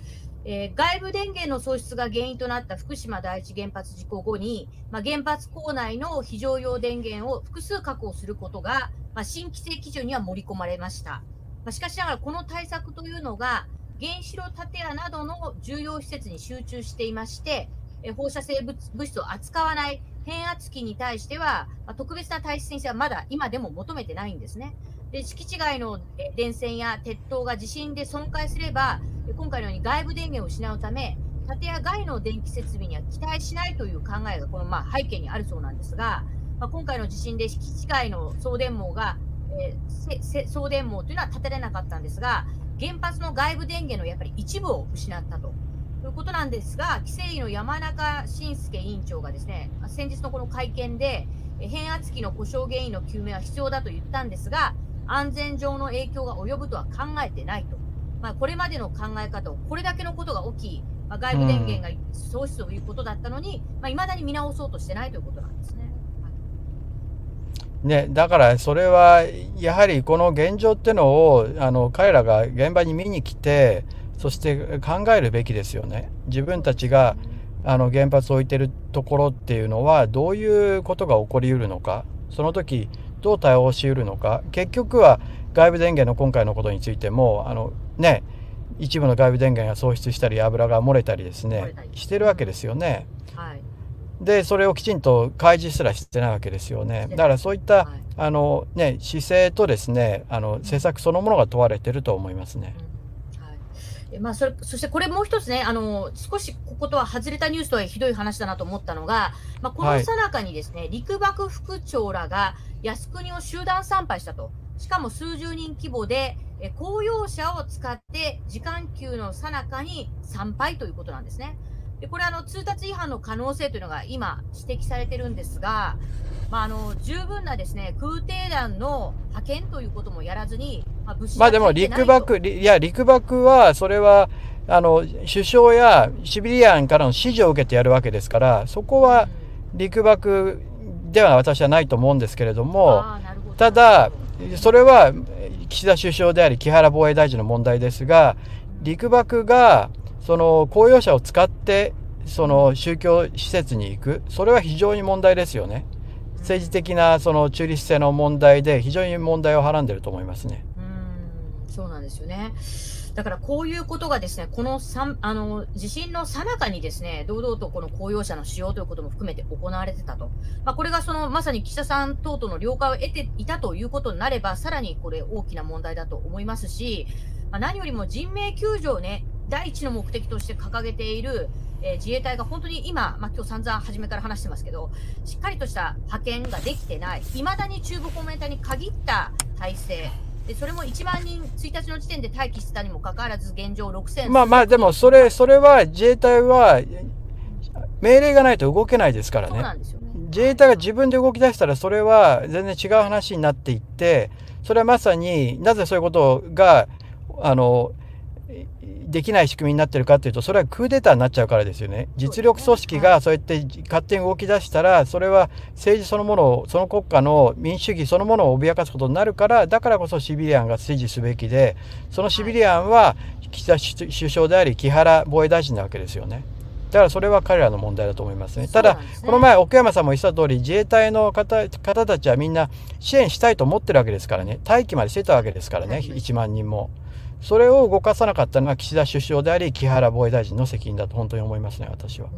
えー、外部電源の喪失が原因となった福島第一原発事故後に、まあ、原発構内の非常用電源を複数確保することが、まあ、新規制基準には盛り込まれました。まあ、しかしながら、この対策というのが、原子炉建屋などの重要施設に集中していまして、え放射性物質を扱わない変圧器に対しては、まあ、特別な耐震性はまだ今でも求めてないんですね。で敷地外の電線や鉄塔が地震で損壊すれば、今回のように外部電源を失うため、建屋外の電気設備には期待しないという考えがこのまあ背景にあるそうなんですが、まあ、今回の地震で敷地外の送電網が、えー、送電網というのは立てれなかったんですが、原発の外部電源のやっぱり一部を失ったと。いうことなんですが、規制委の山中伸介委員長がですね、先日のこの会見で、変圧器の故障原因の究明は必要だと言ったんですが、安全上の影響が及ぶとは考えてないと。まあ、これまでの考え方を、これだけのことが起き、まあ、外部電源が喪失ということだったのに、まあ、未だに見直そうとしてないということなんですね。ね、だからそれはやはりこの現状っていうのをあの彼らが現場に見に来てそして考えるべきですよね。自分たちがあの原発を置いてるところっていうのはどういうことが起こりうるのかその時どう対応しうるのか。結局は外部電源の今回のことについてもあのね一部の外部電源が喪失したり油が漏れたりですねしてるわけですよね。はい、でそれをきちんと開示すらしてないわけですよね。だからそういった、はい、あのね姿勢とですねあの政策そのものが問われてると思いますね。うんまあ、それそしてこれもう一つね、あの少しこことは外れたニュースとはひどい話だなと思ったのが、まあ、このさなかにですね、はい、陸幕副長らが靖国を集団参拝したと、しかも数十人規模で、え公用車を使って時間給のさなかに参拝ということなんですね。でこれあの通達違反の可能性というのが今指摘されてるんですが、まあ、あの十分なですね空挺団の派遣ということもやらずに、まあ、まあでも陸幕いや陸幕はそれはあの首相やシビリアンからの指示を受けてやるわけですからそこは陸幕では私はないと思うんですけれども、ただそれは岸田首相であり木原防衛大臣の問題ですが陸幕がその公用車を使ってその宗教施設に行く。それは非常に問題ですよね政治的なその中立性の問題で非常に問題をはらんでると思いますねうんそうなんですよねだからこういうことがですね、このあの地震の最中にですね、堂々とこの公用車の使用ということも含めて行われてたと。まあ、これがそのまさに岸田さん等々の了解を得ていたということになれば、さらにこれ大きな問題だと思いますし、まあ、何よりも人命救助をね、第一の目的として掲げている、えー、自衛隊が本当に今、まあ、今日散々初めから話してますけど、しっかりとした派遣ができてない、いまだに中部コメンタに限った体制、でそれも1万人、1日の時点で待機してたにもかかわらず、現状6000まあまあ、でもそれ、それは自衛隊は命令がないと動けないですからね。ね。自衛隊が自分で動き出したら、それは全然違う話になっていって、それはまさになぜそういうことが、あの、できない仕組みになってるかっていうとそれはクーデターになっちゃうからですよね。実力組織がそうやって勝手に動き出したらそれは政治そのものをその国家の民主主義そのものを脅かすことになるからだからこそシビリアンが支持すべきでそのシビリアンは岸田首相であり木原防衛大臣なわけですよね。だからそれは彼らの問題だと思いますね。ただ、この前、奥山さんも言った通り、自衛隊の方方たちはみんな支援したいと思ってるわけですからね、待機までしてたわけですからね、1万人も。それを動かさなかったのが岸田首相であり木原防衛大臣の責任だと本当に思いますね、私は。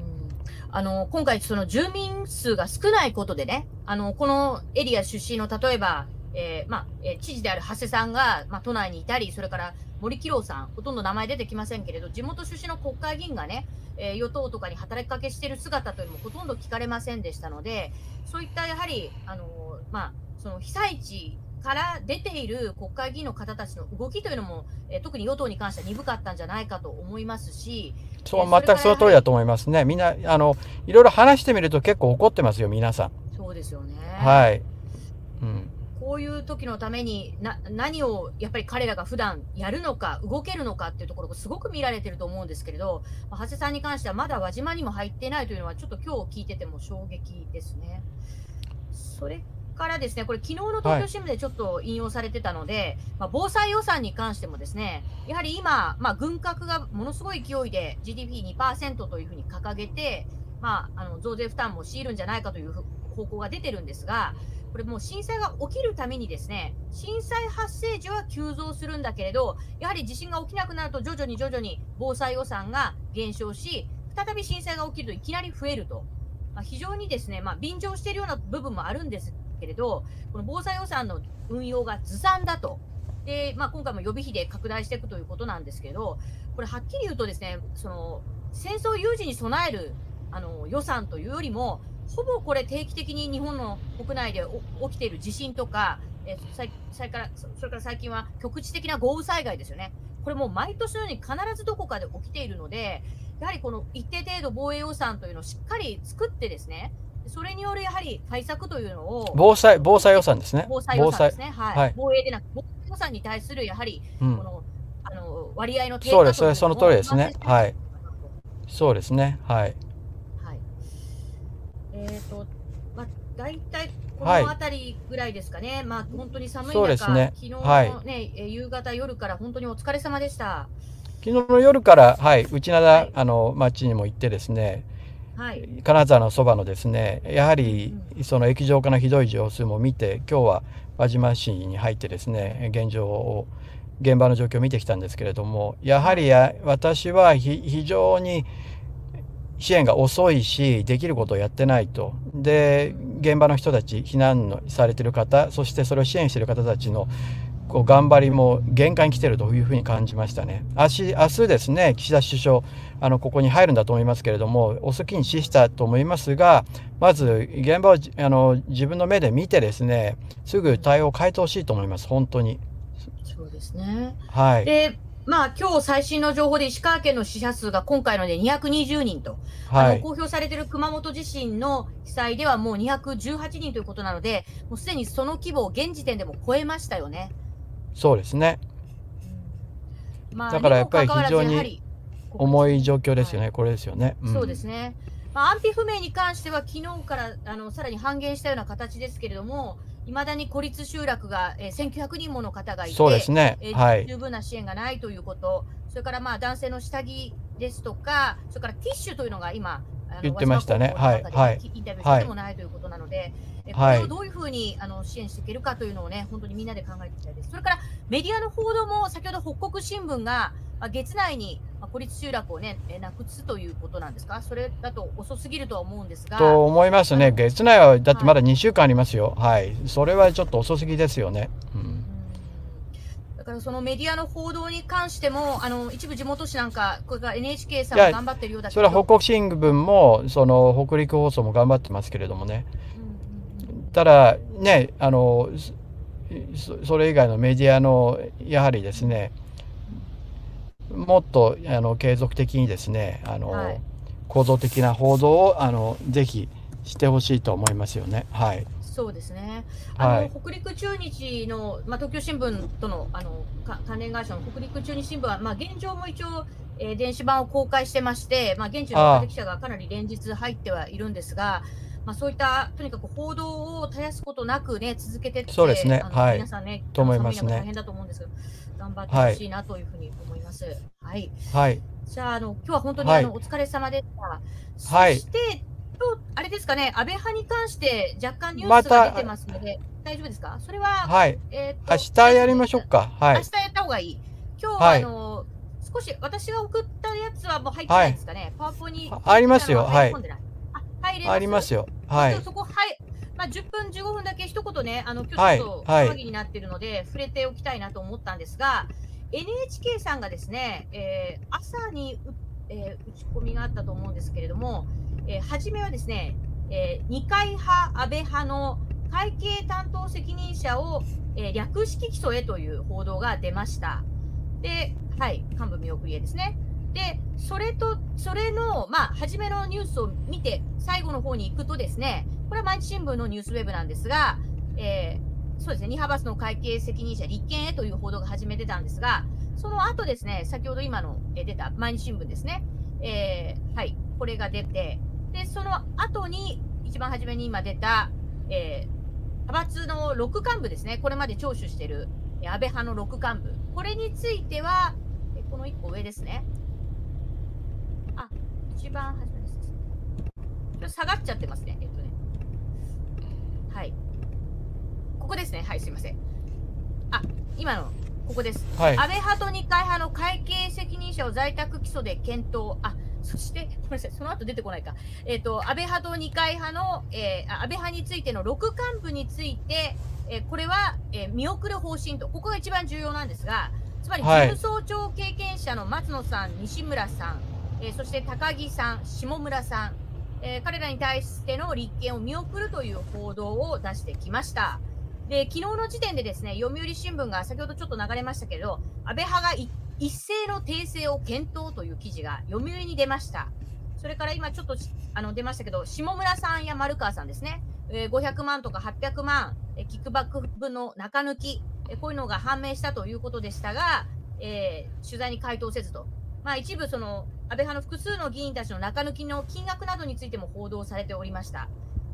あの今回、その住民数が少ないことでね、あのこのエリア出身の例えば、えー、まあえー、知事である長谷さんが、まあ、都内にいたり、それから森喜朗さん、ほとんど名前出てきませんけれど、地元出身の国会議員がね、えー、与党とかに働きかけしている姿というのもほとんど聞かれませんでしたので、そういったやはり、あのまあ、その被災地から出ている国会議員の方たちの動きというのも、えー特に与党に関しては鈍かったんじゃないかと思いますし、そう、全くその通りだと思いますね。みんな、あの、いろいろ話してみると結構怒ってますよ、皆さん。そうですよね。はい。うん。こういう時のためにな何をやっぱり彼らが普段やるのか、動けるのかっていうところがすごく見られてると思うんですけれど、まあ長谷さんに関してはまだ輪島にも入っていないというのは、ちょっと今日聞いてても衝撃ですね。それからですね、これ、昨日の東京新聞でちょっと引用されてたので、まあ、防災予算に関してもですね、やはり今、まあ、軍拡がものすごい勢いで GDP2% というふうに掲げて、まあ、あの増税負担も強いるんじゃないかというふ方向が出てるんですが、これもう震災が起きるためにですね、震災発生時は急増するんだけれど、やはり地震が起きなくなると徐々に徐々に防災予算が減少し、再び震災が起きるといきなり増えると。まあ、非常にですね、まあ、便乗しているような部分もあるんですけれど、この防災予算の運用がずさんだと。で、まあ、今回も予備費で拡大していくということなんですけど、これはっきり言うとですね、その戦争有事に備えるあの予算というよりも、ほぼこれ定期的に日本の国内で起きている地震とか、えそれからそれから最近は局地的な豪雨災害ですよね。これも毎年のように必ずどこかで起きているので、やはりこの一定程度防衛予算というのをしっかり作ってですね、それによるやはり対策というのを、防災、防災予算ですね。防災予算ですね、はいはい防衛でなく、防災予算に対するやはりうんこ。の、あの割合の低下そうですというのをその通りですねはいそうですね。はい。はい。えっ、と、まあ、大体こはいの辺りぐらいですかね。まあ、本当に寒い中、ですね昨日のはいね、えー夕方、夜から本当にお疲れ様でした。昨日の夜から、はい、内灘、はいあの、町にも行ってですね、はい。金沢のそばのですね、やはり、その液状化のひどい様子も見て、今日は輪島市に入ってですね、現状を、現場の状況を見てきたんですけれども、やはりや私はひ非常に支援が遅いし、できることをやってないと。で、現場の人たち、避難のされてる方、そしてそれを支援している方たちのこう頑張りも限界に来てるというふうに感じましたね。明日明日ですね、岸田首相、あのここに入るんだと思いますけれども、遅きに死したと思いますが、まず現場をじあの自分の目で見てですね、すぐ対応を変えてほしいと思います、本当に。そうですね。はい。で、まあ、今日最新の情報で石川県の死者数が今回ので220人と、あはい。の公表されている熊本地震の被災ではもう218人ということなので、もうすでにその規模を現時点でも超えましたよね。そうですね。まあだからやっぱり非常に重い状況ですよね、はいこれですよね。んそうですね。まあ、安否不明に関しては、昨日からあのさらに半減したような形ですけれども、いまだに孤立集落が、えー、1900人もの方がいて、そうですねえーはい十分な支援がないということ、それからまあ男性の下着ですとか、それからティッシュというのが今、言ってましたねはいはいインタビューしてもないということなので、はいれをどういうふうにあの支援していけるかというのをね、本当にみんなで考えていきたいです。それからメディアの報道も、先ほど北国新聞が、まあ、月内にまあ孤立集落をね、えーなくすということなんですか、それだと遅すぎるとは思うんですが、と思いますね。月内はだってまだ2週間ありますよ。はい。それはちょっと遅すぎですよね。うん。からそのメディアの報道に関しても、あの一部地元紙なんか、これから NHK さんも頑張ってるようだけそど、れは北国新聞も、その北陸放送も頑張ってますけれどもね。うんうんうんただ、ね、あの、そそれ以外のメディアの、やはりですね、もっとあの継続的にですね、あの、はい構造的な報道をあのぜひしてほしいと思いますよね。はい。そうですね。あの、はい北陸中日の、まあ、東京新聞とのあのか関連会社の北陸中日新聞は、まあ、現状も一応、えー電子版を公開してまして、まあ、現地の記者がかなり連日入ってはいるんですが、まあ、そういったとにかく報道を絶やすことなく、ね、続けてってそうですねはい皆さんね、と思いますね大変だと思うんですけど、頑張ってほしいなというふうに思います。はい、はい。じゃあ、あの今日は本当に、はいあのお疲れ様でした。はいそして、とあれですかね、安倍派に関して若干ニュースが出てますので、大丈夫ですか？それは、はい。えーと明日やりましょう。か。はい。明日やった方がいい。今日は、はいあの少し私が送ったやつはもう入ってないですかね？パワポに。あありますよ入り込んでないあ、入れます？ありますよ。はい。そこ、はい。まあ、10分、15分だけ一言ね、あの今はい日ちょっとはい騒ぎになっているので、触れておきたいなと思ったんですが、NHK さんがですね、えー朝にう、えー打ち込みがあったと思うんですけれども、えー初めはですね、えー二階派、安倍派の会計担当責任者をえー、略式起訴へという報道が出ました。で、はい、幹部見送りへですね。で、それと、それの、まあ、初めのニュースを見て、最後の方に行くとですね、これは毎日新聞のニュースウェブなんですが、えー、そうですね、2派閥の会計責任者立憲へという報道が始めてたんですが、その後ですね、先ほど今の、え出た毎日新聞ですね、えー、はい、これが出て、で、その後に、一番初めに今出た、えー、派閥の6幹部ですね、これまで聴取している安倍派の6幹部、これについては、この1個上ですね。あ、一番初めです。ちょっと下がっちゃってますね。えっとね。はい。ここですね。はい、すいません。あ、今の、ここです。はい、安倍派と二階派の会計責任者を在宅起訴で検討。あ、そして、ごめんなさい、その後出てこないか。えっ、ー、と、安倍派と二階派の、えー、安倍派についての6幹部について、えー、これは、えー、見送る方針と、ここが一番重要なんですが、つまり、事務総長経験者の松野さん、西村さん、えー、そして高木さん、下村さん、えー、彼らに対しての立件を見送るという報道を出してきました。で、昨日の時点でですね、読売新聞が先ほどちょっと流れましたけど、安倍派が一一斉の訂正を検討という記事が読売に出ました。それから今ちょっとあの出ましたけど、下村さんや丸川さんですね、え、500万とか800万、え、キックバック分の中抜き、え、こういうのが判明したということでしたが、えー、取材に回答せずと。まあ、一部その安倍派の複数の議員たちの中抜きの金額などについても報道されておりました。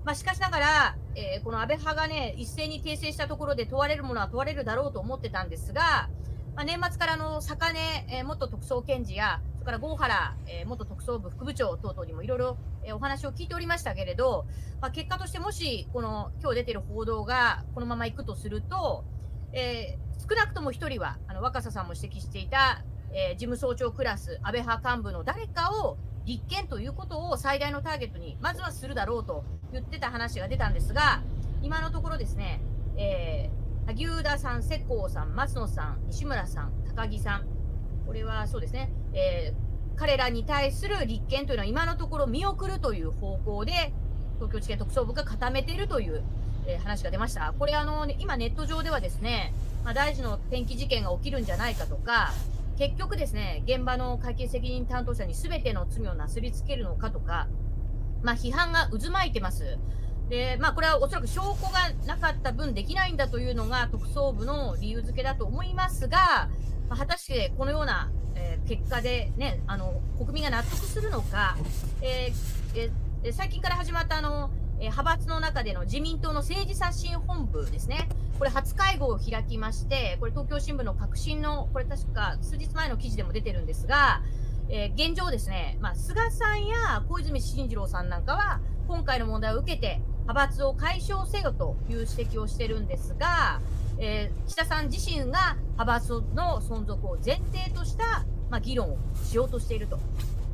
まあ、しかしながら、えー、この安倍派がね、一斉に訂正したところで問われるものは問われるだろうと思ってたんですが、まあ、年末からの坂根、えー、元特捜検事や、それから郷原、えー、元特捜部副部長等々にもいろいろ、お話を聞いておりましたけれど、まあ、結果としてもし、この今日出ている報道がこのままいくとすると、えー、少なくとも1人は、あの若狭さんも指摘していた、えー、事務総長クラス、安倍派幹部の誰かを立憲ということを最大のターゲットに、まずはするだろうと言ってた話が出たんですが、今のところですね、えー、萩生田さん、世耕さん、松野さん、西村さん、高木さん、これはそうですね、えー、彼らに対する立憲というのは今のところ見送るという方向で、東京地検特捜部が固めているという、えー、話が出ました。これあの、今ネット上ではですね、まあ、大臣の転機事件が起きるんじゃないかとか、結局ですね、現場の会計責任担当者に全ての罪をなすりつけるのかとか、まあ、批判が渦巻いてます。で、まあ、これはおそらく証拠がなかった分できないんだというのが特捜部の理由付けだと思いますが、まあ、果たしてこのような、えー、結果でね、あの、国民が納得するのか、えーえー、最近から始まったあの、え派閥の中での自民党の政治刷新本部ですね。これ初会合を開きまして、これ東京新聞の革新の、これ確か数日前の記事でも出てるんですが、え、現状ですね、まあ、菅さんや小泉進次郎さんなんかは、今回の問題を受けて、派閥を解消せよという指摘をしてるんですが、えー、岸田さん自身が派閥の存続を前提とした、まあ、議論をしようとしていると。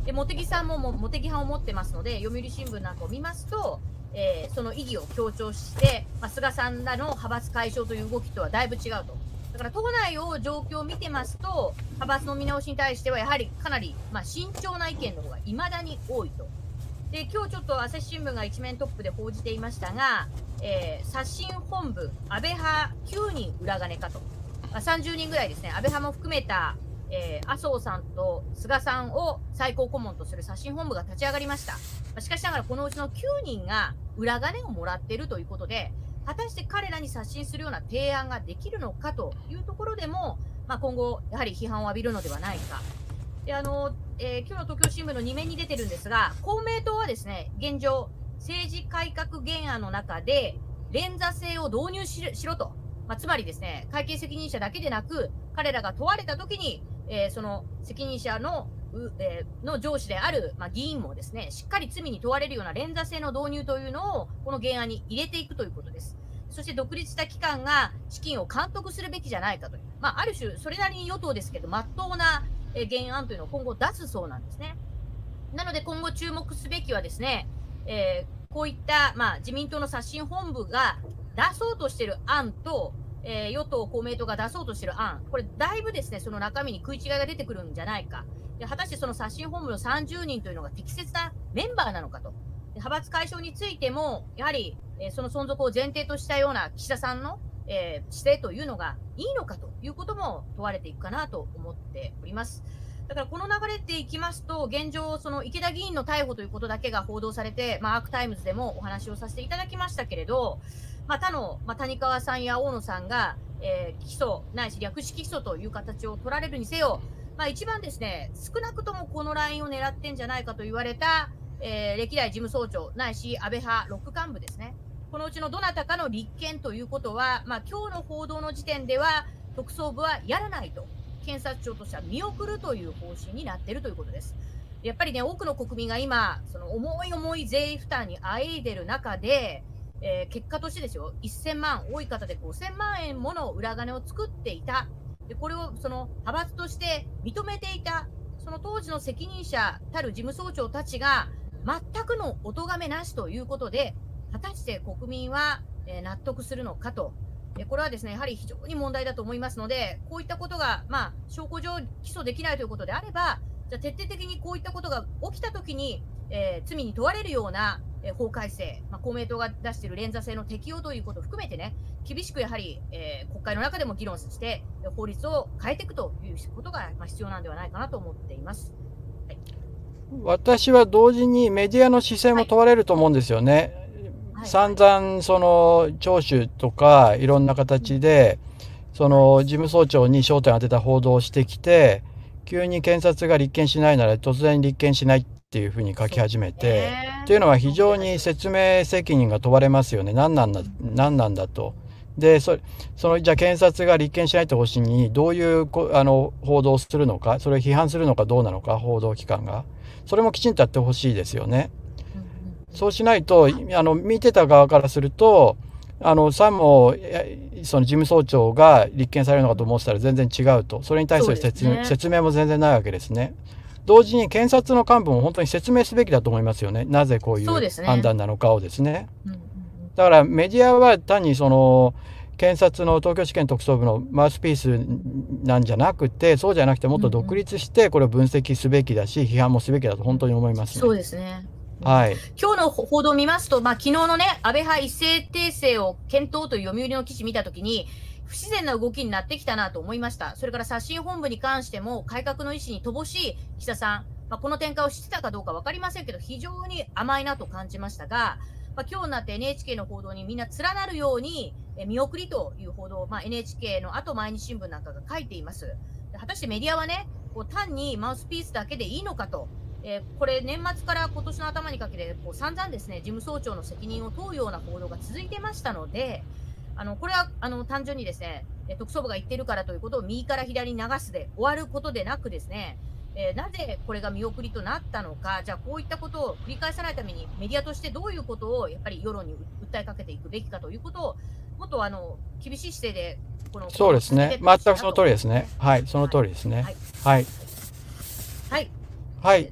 で茂木さんも茂木派を持ってますので、読売新聞なんかを見ますと、えー、その意義を強調して、まあ、菅さんらの派閥解消という動きとはだいぶ違うと。だから党内を状況を見てますと、派閥の見直しに対してはやはりかなり、まあ、慎重な意見の方がいまだに多いと。で、今日ちょっと朝日新聞が一面トップで報じていましたが、えー、刷新本部、安倍派9人裏金かと。まあ、30人ぐらいですね、安倍派も含めたえー、麻生さんと菅さんを最高顧問とする刷新本部が立ち上がりました。まあしかしながら、このうちの9人が裏金をもらっているということで、果たして彼らに刷新するような提案ができるのかというところでも、まあ、今後、やはり批判を浴びるのではないか。であのえー、今日の東京新聞の2面に出てるんですが、公明党はですね、現状、政治改革原案の中で、連座制を導入しろと。まあ、つまりですね、会計責任者だけでなく、彼らが問われたときに、えー、その責任者のえー、の上司である、まあ、議員もですね、しっかり罪に問われるような連座制の導入というのを、この原案に入れていくということです。そして独立した機関が資金を監督するべきじゃないかという、まあ、ある種、それなりに与党ですけど、まっとうな原案というのを今後出すそうなんですね。なので今後注目すべきはですね、えー、こういった、まあ、自民党の刷新本部が出そうとしている案と、えー、与党、公明党が出そうとしている案、これ、だいぶですね、その中身に食い違いが出てくるんじゃないか。で果たしてその刷新本部の30人というのが適切なメンバーなのかと。で派閥解消についても、やはり、えー、その存続を前提としたような岸田さんのえー、姿勢というのがいいのかということも問われていくかなと思っております。だからこの流れでいきますと、現状、その池田議員の逮捕ということだけが報道されて、まあ、アークタイムズでもお話をさせていただきましたけれど、まあ、他の、まあ、谷川さんや大野さんが、えー、起訴ないし略式起訴という形を取られるにせよ、まあ、一番ですね、少なくともこのラインを狙ってんじゃないかと言われた、えー、歴代事務総長ないし安倍派6幹部ですね。このうちのどなたかの立件ということは、まあ、今日の報道の時点では、特捜部はやらないと検察庁としては見送るという方針になっているということです。やっぱりね、多くの国民が今、その重い重い税負担にあえいでる中で、えー、結果としてですよ、1000万、多い方で5000万円もの裏金を作っていた。で、これをその派閥として認めていた。その当時の責任者たる事務総長たちが、全くのお咎めなしということで、果たして国民は、納得するのかとこれはですねやはり非常に問題だと思いますので、こういったことが、まあ、証拠上起訴できないということであれば、じゃ徹底的にこういったことが起きたときに、えー、罪に問われるような、えー、法改正、まあ、公明党が出している連座制の適用ということを含めてね、厳しくやはり、えー、国会の中でも議論して、法律を変えていくということが、まあ、必要なんではないかなと思っています。はい、私は同時にメディアの姿勢も問われると思うんですよね。はい散々その聴取とかいろんな形でその事務総長に焦点を当てた報道をしてきて急に検察が立件しないなら突然立件しないっていうふうに書き始めてっていうのは非常に説明責任が問われますよね。何なんだ何なんだと。でそそのじゃあ検察が立件しないって方針にどういうあの報道をするのかそれを批判するのかどうなのか報道機関が。それもきちんとやってほしいですよね。そうしないと、あの、見てた側からすると、あの、さも、その事務総長が立件されるのかと思ってたら全然違うと。それに対する説,、ね、説明も全然ないわけですね。同時に検察の幹部も本当に説明すべきだと思いますよね。なぜこういう判断なのかをですね。すねだからメディアは単にその、検察の東京地検特捜部のマウスピースなんじゃなくてそうじゃなくてもっと独立してこれを分析すべきだし批判もすべきだと本当に思います、ね、そうですねはい、今日の報道を見ますと、まあ昨日のね、安倍派一斉訂正を検討という読売の記事見たときに、不自然な動きになってきたなと思いました。それから刷新本部に関しても、改革の意思に乏しい岸田さん、まあ、この展開を知ってたかどうか分かりませんけど、非常に甘いなと感じましたが、まあ、今日になって NHK の報道にみんな連なるように、え見送りという報道を、まあ、NHK の後毎日新聞なんかが書いています。果たしてメディアはね、こう単にマウスピースだけでいいのかと。えー、これ、年末から今年の頭にかけて、こう散々ですね、事務総長の責任を問うような報道が続いてましたので、あのこれはあの単純にですね、特捜部が言ってるからということを右から左に流すで終わることでなくですね、えー、なぜこれが見送りとなったのか、じゃあこういったことを繰り返さないためにメディアとしてどういうことをやっぱり世論に訴えかけていくべきかということを、もっとあの厳しい姿勢でこのそうですね、全くその通りですね。はい、その通りですね。はい。はい、はいはい。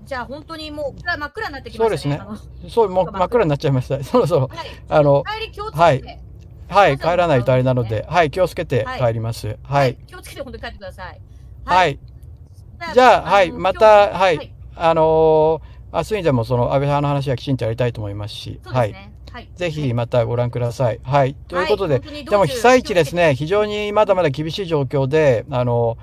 じゃあ本当にもう真っ暗になってきましたね。そうですね。そう、もう真っ暗になっちゃいました。そろそろ、はい、あの、はい。はい、帰らないとあれなので、はい、気をつけて帰ります。はい。気をつけて本当に帰ってください。はい。じゃあ、はい、また、はい、あの明日にでもその安倍派の話はきちんとやりたいと思いますし、はい。ぜひまたご覧ください。はい。ということで、でも被災地ですね、非常にまだまだ厳しい状況で、あの、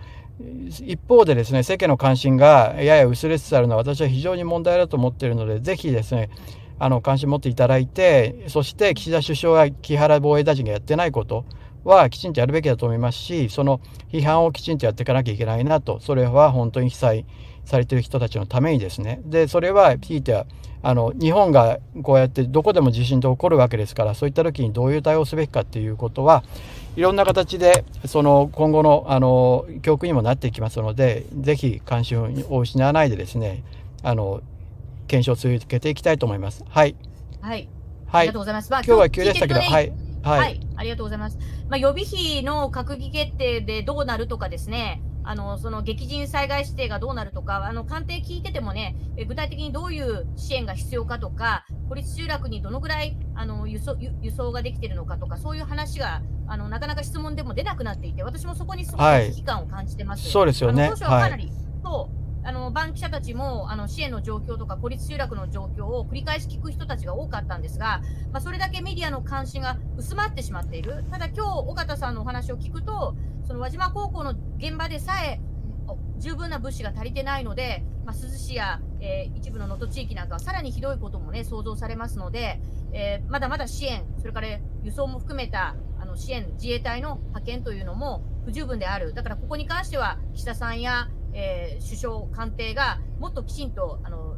一方でですね、世間の関心がやや薄れつつあるのは私は非常に問題だと思っているので、ぜひですね、あの、関心持っていただいて、そして岸田首相や木原防衛大臣がやってないことはきちんとやるべきだと思いますし、その批判をきちんとやっていかなきゃいけないなと、それは本当に被災されている人たちのためにですね。で、それは、ひいては、あの、日本がこうやってどこでも地震って起こるわけですから、そういった時にどういう対応をすべきかっていうことは、いろんな形でその今後のあの教訓にもなっていきますのでぜひ関心を失わないでですねあの検証を続けていきたいと思います。はい。はい。はい。ありがとうございます。まあ、今日は急でしたけど、はい。はい、はい。ありがとうございます。まあ、予備費の閣議決定でどうなるとかですね、あのその激甚災害指定がどうなるとか、あの官邸聞いててもね、具体的にどういう支援が必要かとか、孤立集落にどのぐらいあの輸送輸送ができているのかとか、そういう話があのなかなか質問でも出なくなっていて、私もそこにすごく危機感を感じてます。はい、そうですよね。当初はかなり、はい、そうあのバン記者たちもあの支援の状況とか孤立集落の状況を繰り返し聞く人たちが多かったんですが、まあ、それだけメディアの関心が薄まってしまっている、ただ今日尾形さんのお話を聞くと、その輪島高校の現場でさえ十分な物資が足りてないので、まあ、珠洲市や、えー、一部の能登地域なんかはさらにひどいことも、ね、想像されますので、えー、まだまだ支援、それから輸送も含めたあの支援、自衛隊の派遣というのも不十分である、だからここに関しては岸田さんや、えー、首相官邸がもっときちんとあの、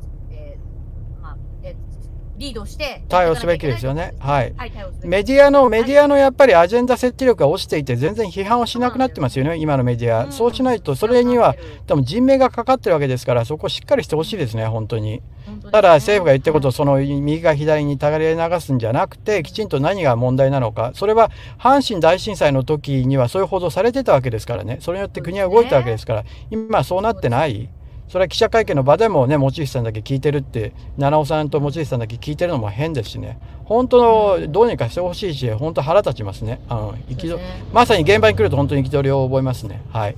リードして対応すべきですよね。はい。はい、メディアの、メディアのやっぱりアジェンダ設置力が落ちていて、全然批判をしなくなってますよね、今のメディア。そうしないと、それには、多分人命がかかってるわけですから、そこをしっかりしてほしいですね、本当に。ただ、政府が言ってることを、その右か左にたがり流すんじゃなくて、きちんと何が問題なのか。それは、阪神大震災の時にはそういう報道されてたわけですからね。それによって国は動いたわけですから、今そうなってない。それは記者会見の場でもね、持石さんだけ聞いてるって、七尾さんと持石さんだけ聞いてるのも変ですしね、本当のどうにかしてほしいし、本当腹立ちますね。あの憤、ね、まさに現場に来ると本当に憤りを覚えますね。はい。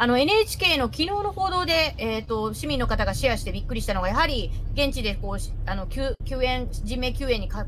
あの NHK の昨日の報道で、えーと、市民の方がシェアしてびっくりしたのが、やはり現地でこうあの救救援人命救援にか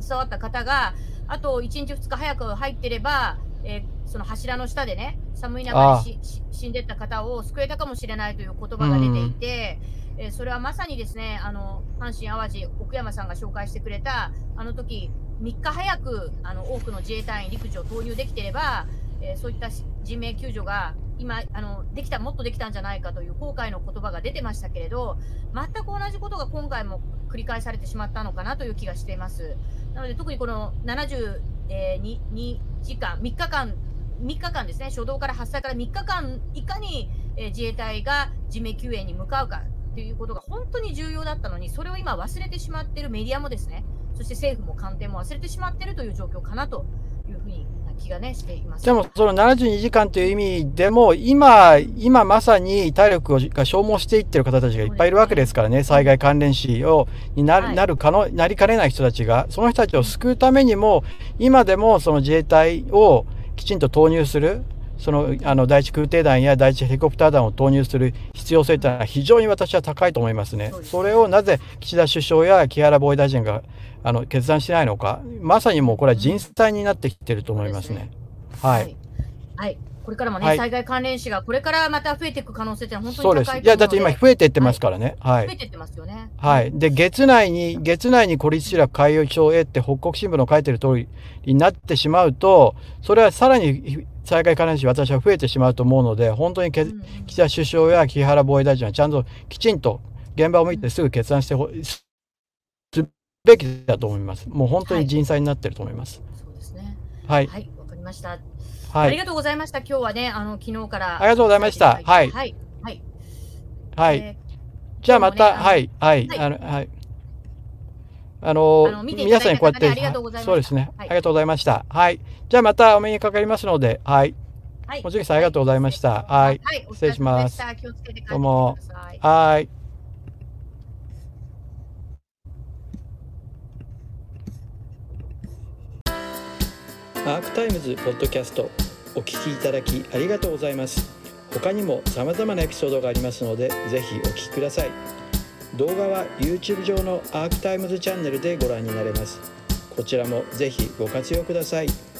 携わった方が、あと1日、2日早く入ってれば、えー、その柱の下でね、寒い中で死んでった方を救えたかもしれないという言葉が出ていて、うん、えー、それはまさにですね、あの阪神・淡路奥山さんが紹介してくれた、あの時3日早くあの多くの自衛隊員、陸上投入できてれば、えー、そういった人命救助が今あのできたもっとできたんじゃないかという後悔の言葉が出てましたけれど全く同じことが今回も繰り返されてしまったのかなという気がしています。なので特にこの72、えー、時間、3日間、3日間ですね、初動から発災から3日間、いかに、えー、自衛隊が地面救援に向かうかということが本当に重要だったのに、それを今忘れてしまっているメディアもですね、そして政府も官邸も忘れてしまっているという状況かなというふうに気がね、しています。でも、その72時間という意味でも、今、今まさに体力が消耗していってる方たちがいっぱいいるわけですからね、災害関連死を、にななるかの、なりかねない人たちが、その人たちを救うためにも、今でもその自衛隊をきちんと投入する、そのあの第一空挺団や第一ヘリコプター団を投入する必要性というのは非常に私は高いと思いますね。それをなぜ岸田首相や木原防衛大臣があの決断しないのか、まさにもうこれは人災になってきてると思いますね。はい。はい。これからもね、はい、災害関連死がこれからまた増えていく可能性って本当に高い。いや、だって今増えていってますからね。はい。増えていってますよね。はい。で、月内に、月内に孤立集落海洋庁へって北国新聞の書いてる通りになってしまうと、それはさらに災害関連死私は増えてしまうと思うので、本当にけ、うん、岸田首相や木原防衛大臣はちゃんときちんと現場を見てすぐ決断してほ、すべきだと思います。もう本当に人災になってると思います。はい、そうですね。はい。はい、わかりました。はい、ありがとうございました。今日はね、あの昨日からありがとうございました。はい。はい。はい。はい。えー、じゃあまた、ね、はい、はい、あの、はい。あの、あの皆さんにこうやって、そうですね、はい、ありがとうございました。はい。じゃあまたお目にかかりますので、はい。はい。もちさんありがとうございました。はい。はい、失礼します。どうも。はい。アークタイムズポッドキャストお聞きいただきありがとうございます他にも様々なエピソードがありますのでぜひお聞きください動画は YouTube 上のアークタイムズチャンネルでご覧になれます。こちらもぜひご活用ください。